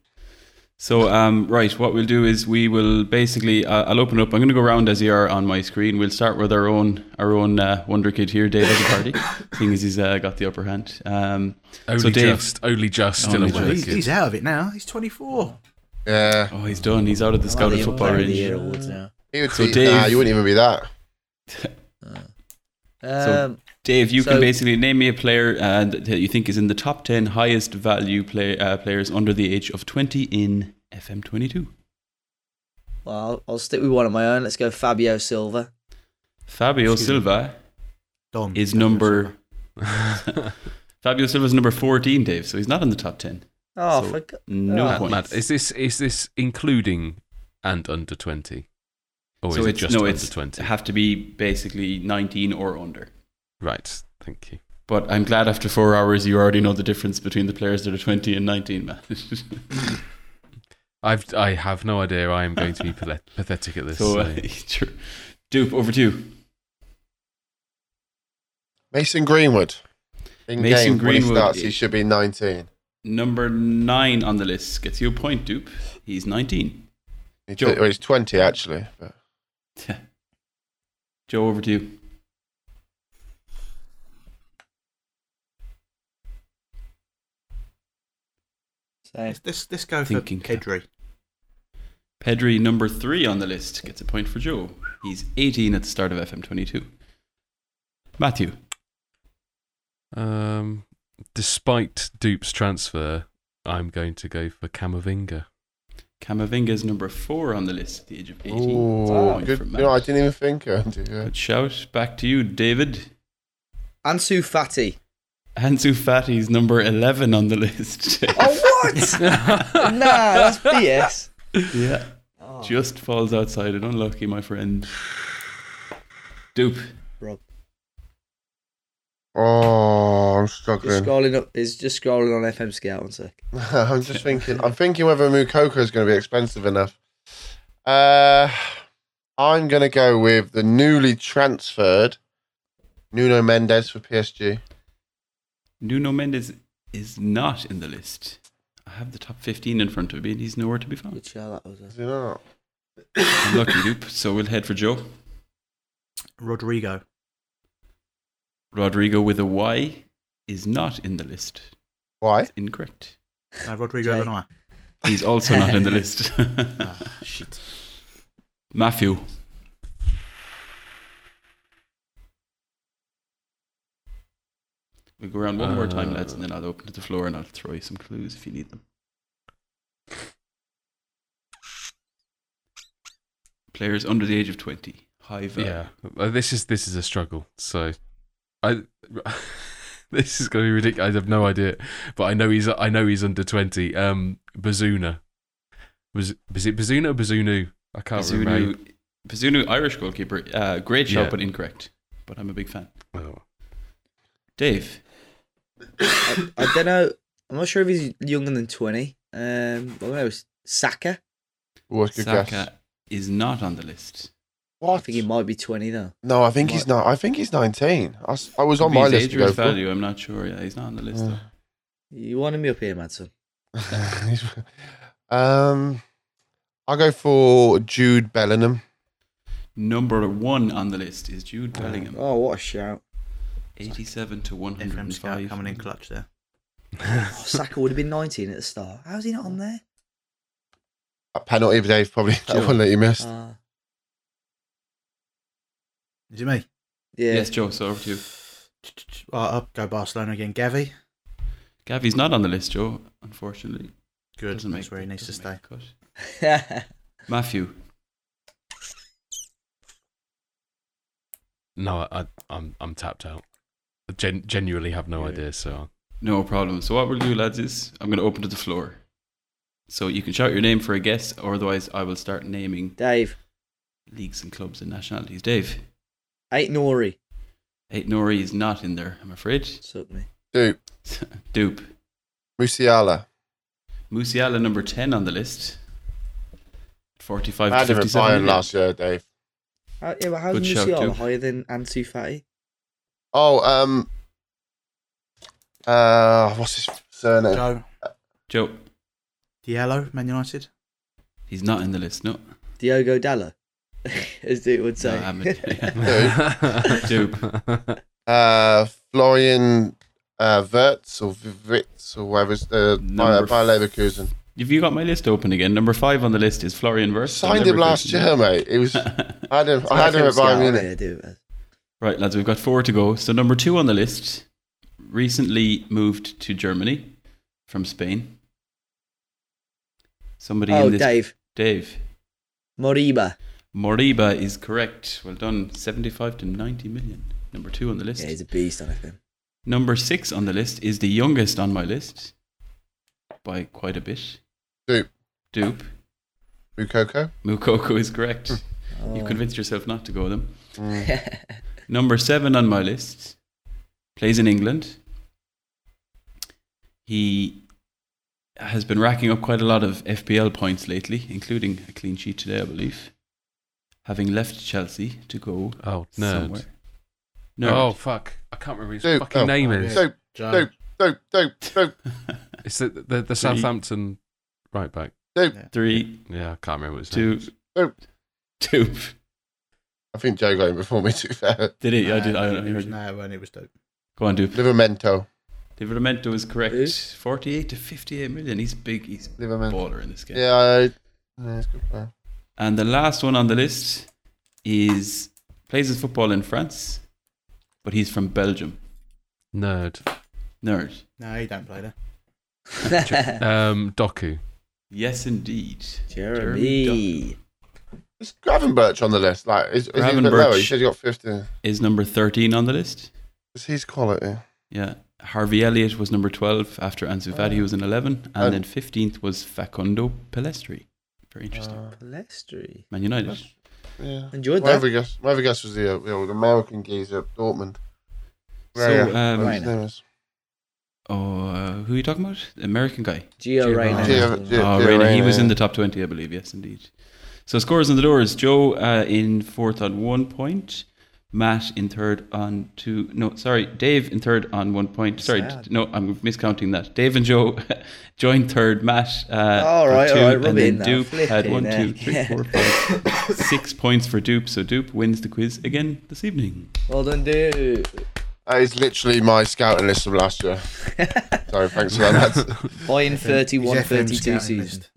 So, um, right, what we'll do is we will basically, uh, I'll open up. I'm going to go around as you are on my screen. We'll start with our own, our own uh, Wonder Kid here, Dave as a party, seeing as he's uh, got the upper hand. Um, Only Dave- just. Only just. Still a just. He's, kid. he's out of it now. He's 24. Yeah, oh, he's done. He's out of the I'm Scouted the Football Player the range. Year awards now. he would So be, Dave- nah, you wouldn't even be that. Um, Dave, you can basically name me a player uh, that you think is in the top 10 highest value play, uh, players under the age of 20 in FM22. well, I'll, I'll stick with one of my own. Let's go Fabio Silva. Fabio Excuse. Silva Don. is number. Fabio Silva's number 14, Dave, so he's not in the top 10. Oh, So- for Go- No Oh. Matt. Matt, is this is this including and under twenty, or so is it it's just no, under it's twenty? have to be basically 19 or under. Right. Thank you. But I'm glad after four hours you already know the difference between the players that are 20 and 19, man. I've I have no idea. I am going to be pathetic at this. so, so- uh, sure. Dupe, over to you. Mason Greenwood. In Mason game, when he Greenwood starts, he should be 19. Number nine on the list gets you a point, Dupe. He's 19. He Joe. well, he's 20 actually. But Joe, over to you. So, Let's, let's, let's go for Thinking cap. Pedri. Pedri, number three on the list, gets a point for Joe. He's 18 at the start of FM22. Matthew. um, despite Dupe's transfer, I'm going to go for Camavinga. Camavinga's number four on the list at the age of 18. Ooh, good. for You Matt. know, I didn't even think. uh, yeah. Good shout. Back to you, David. Ansu Fati. Ansu Fati's number 11 on the list. Oh, what? nah, that's BS. yeah. Oh, Just falls outside it. Unlucky, my friend. Dupe. Rob. Oh, I'm Just struggling. scrolling up. Is just scrolling on FM Scout. One sec. I'm just thinking. I'm thinking whether Moukoko is going to be expensive enough. Uh, I'm going to go with the newly transferred Nuno Mendes for PSG. Nuno Mendes is not in the list. I have the top 15 in front of me and he's nowhere to be found. Good show that was. Is he not? Unlucky, Dupe. So we'll head for Joe. Rodrigo. Rodrigo with a Y is not in the list. Why? Incorrect. No, Rodrigo Jay. and I. He's also not in the list. Ah, shit. We'll go around one more time, lads, Uh. and then I'll open to the floor and I'll throw you some clues if you need them. Players under the age of 20. High value. Yeah, Uh, this is this is a struggle. So, I this is going to be ridiculous. I have no idea, but I know he's I know he's under twenty. Um, Bazuna was was it Bazuna or Bazunu? I can't remember. Bazunu, Bazunu, Irish goalkeeper. Uh, great shot, Yeah. but incorrect. But I'm a big fan. Oh. Dave. I, I don't know. I'm not sure if he's younger than 20. Um, I don't know. Saka. What's good guess? Saka is not on the list. What? I think he might be 20 though. No, I think he's not. I think he's 19. I was on Could be my list age go his for. value. I'm not sure. Yeah, he's not on the list though. You wanted me up here, Madsen. um, I'll go for Jude Bellingham. Number one on the list is Jude Bellingham. Oh, what a shout. 87 to FM Scout 105. coming in clutch there. Oh, Saka would have been 19 at the start. How's he not on there? A penalty, Dave, probably. That Joe. one that you missed. Uh, Is it me? yeah. Yes, Joe, so over to you. Well, I'll go Barcelona again. Gavi. Gavi's not on the list, Joe, unfortunately. Good. Doesn't That's make- where he needs to doesn't stay. make the cut. Matthew. No, I, I, I'm I'm tapped out. I gen- genuinely have no Yeah. idea. So No problem. So what we'll do, lads, is I'm going to open to the floor. So you can shout your name for a guess, or otherwise I will start naming Dave. leagues and clubs and nationalities. Dave. Aït-Nouri. Eight Nori is not in there, I'm afraid. Suck me. Dude, Dupe. Musiala. Musiala number 10 on the list. 45 I to had him at Bayern last year, Dave. How, yeah, but how's Good Musiala higher than Ansu Fati? Oh, um, uh, what's his surname? Joe. Joe. Diallo, Man United. He's not in the list, no. Diogo Dalla, as Duke would say. No, I. Dupe. Uh, Florian uh, Wirtz or Witz or whatever's the Number Bayer Bayer Leverkusen. Have you got my list open again? Number five on the list is Florian Wirtz. Signed him last year, mate. It was. I had him. I had him at Bayern Munich. Do it. Right, lads, we've got four to go. So number two on the list recently moved to Germany from Spain. Somebody Oh, in this Dave. Dave. Moriba. Moriba is correct. Well done. 75 to 90 million. Number two on the list. Yeah, he's a beast, I think. Number six on the list is the youngest on my list by quite a bit. Dupe. Dupe. Moukoko. Moukoko is correct. Oh. You've convinced yourself not to go with him. Mm. Number seven on my list plays in England. He has been racking up quite a lot of FPL points lately, including a clean sheet today, I believe. Having left Chelsea to go oh nerd. somewhere. Oh, nerd. Oh fuck! I can't remember his Dupe. fucking Oh. name Oh, is. yeah. Dope, Joe. dope, dope, dope, dope, It's the the, the Southampton right back. dope. Three, Yeah, I can't remember what his two, name. is. Oh. two. I think Joe got him before me. To be fair, Did he? I Nah, did. I, I it was, heard. no, when it was dope. Go on, Dupe. Livramento. Livramento is correct. Who? 48 to 58 million. He's big. He's a Livramento. baller in this game. Yeah, I, yeah, that's a good player. And the last one on the list is plays his football in France, but he's from Belgium. Nerd. Nerd. No, he don't play there. Um, Doku. Yes, indeed. Jeremy. Is Gravenberch on the list? Like, is, is he a bit Gravenberch. lower? He said he got 50. Is number 13 on the list. Is his quality? Yeah. Harvey Elliott was number 12 after Ansu Fati was in 11. And Oh. then 15th was Facundo Pellistri. Very interesting. Uh, Pellistri. Man United. that's- yeah. Enjoyed My that. other guess, my other guess was the, uh, the old American geezer at Dortmund. So, um, whatever his name is. Oh, uh, who are you talking about? American guy. Gio Gio Reyna. Gio- Gio- Oh, Gio Reyna, he was in the top 20, I believe. Yes, indeed. So scores on the doors. Joe uh, in fourth on one point. Matt in third on two. No, sorry. Dave in third on one point. Sorry. Sad. d- No, I'm miscounting that. Dave and Joe joined third. Matt. Uh, All got right, two, all right, and then in now. Dupe had it one, in two, there. three, four, five, six points for Dupe. So Dupe wins the quiz again this evening. Well done, dude. That is literally my scouting list from last year. Sorry, thanks for that. Buying 31, His FM 32 scouting season. list.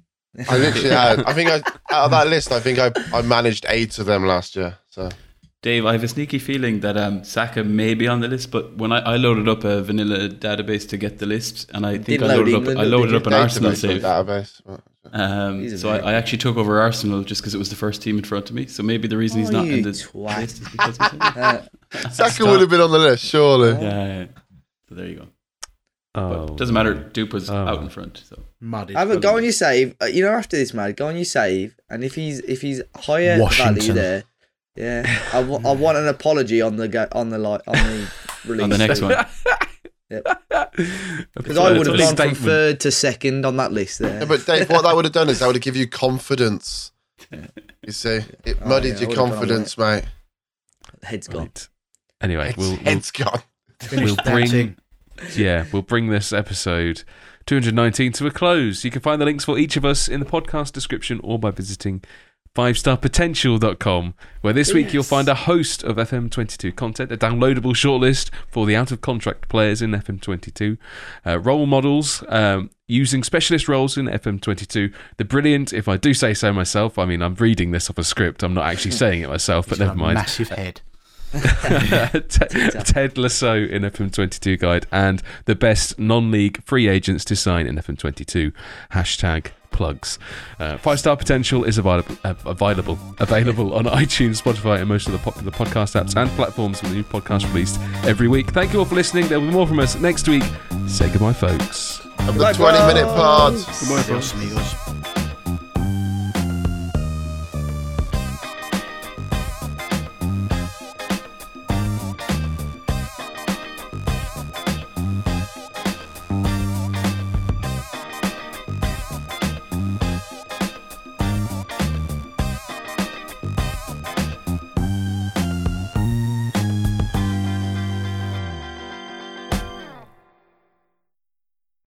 I literally had. I think I out of that list, I think I I managed eight of them last year. So Dave, I have a sneaky feeling that um, Saka may be on the list, but when I, I loaded up a vanilla database to get the list, and I think Didn't I load loaded up, I loaded up an Arsenal Database, save. Database. Um, so I, I actually took over Arsenal just because it was the first team in front of me. So maybe the reason he's Oh, not you in the twat. list is because he's in it. Uh, Saka would have been on the list, surely. yeah, yeah, yeah. So there you go. Oh, But doesn't matter. Dupe was Oh. out in front. So Muddy. have a, go on your save. Uh, you know, after this, man, go on your save, and if he's if he's higher value there, yeah, I, w- I want an apology on the go- on the like on the release on the next one, because I would have gone from third to second on that list there. Yeah, but Dave, what that would have done is that would have given you confidence. You see, it Oh, muddied yeah, your confidence, mate. Head's gone. Right. Anyway, It's, we'll, we'll head's gone. we'll bring yeah, we'll bring this episode 219 to a close. You can find the links for each of us in the podcast description or by visiting 5starpotential.com, where this week you'll find a host of FM22 content, a downloadable shortlist for the out of contract players in FM22, uh, role models um, using specialist roles in FM22, the brilliant, if I do say so myself, I mean, I'm reading this off a script, I'm not actually saying it myself, but never mind. Massive head. Ted, Ted Lasso in FM22 guide and the best non-league free agents to sign in FM22 hashtag plugs. Uh, Five Star Potential is available, uh, available, available on iTunes, Spotify, and most of the popular podcast apps and platforms with a new podcast released every week. Thank you all for listening. There will be more from us next week. Say goodbye, folks. Of the 20 minute pods. Adios, amigos.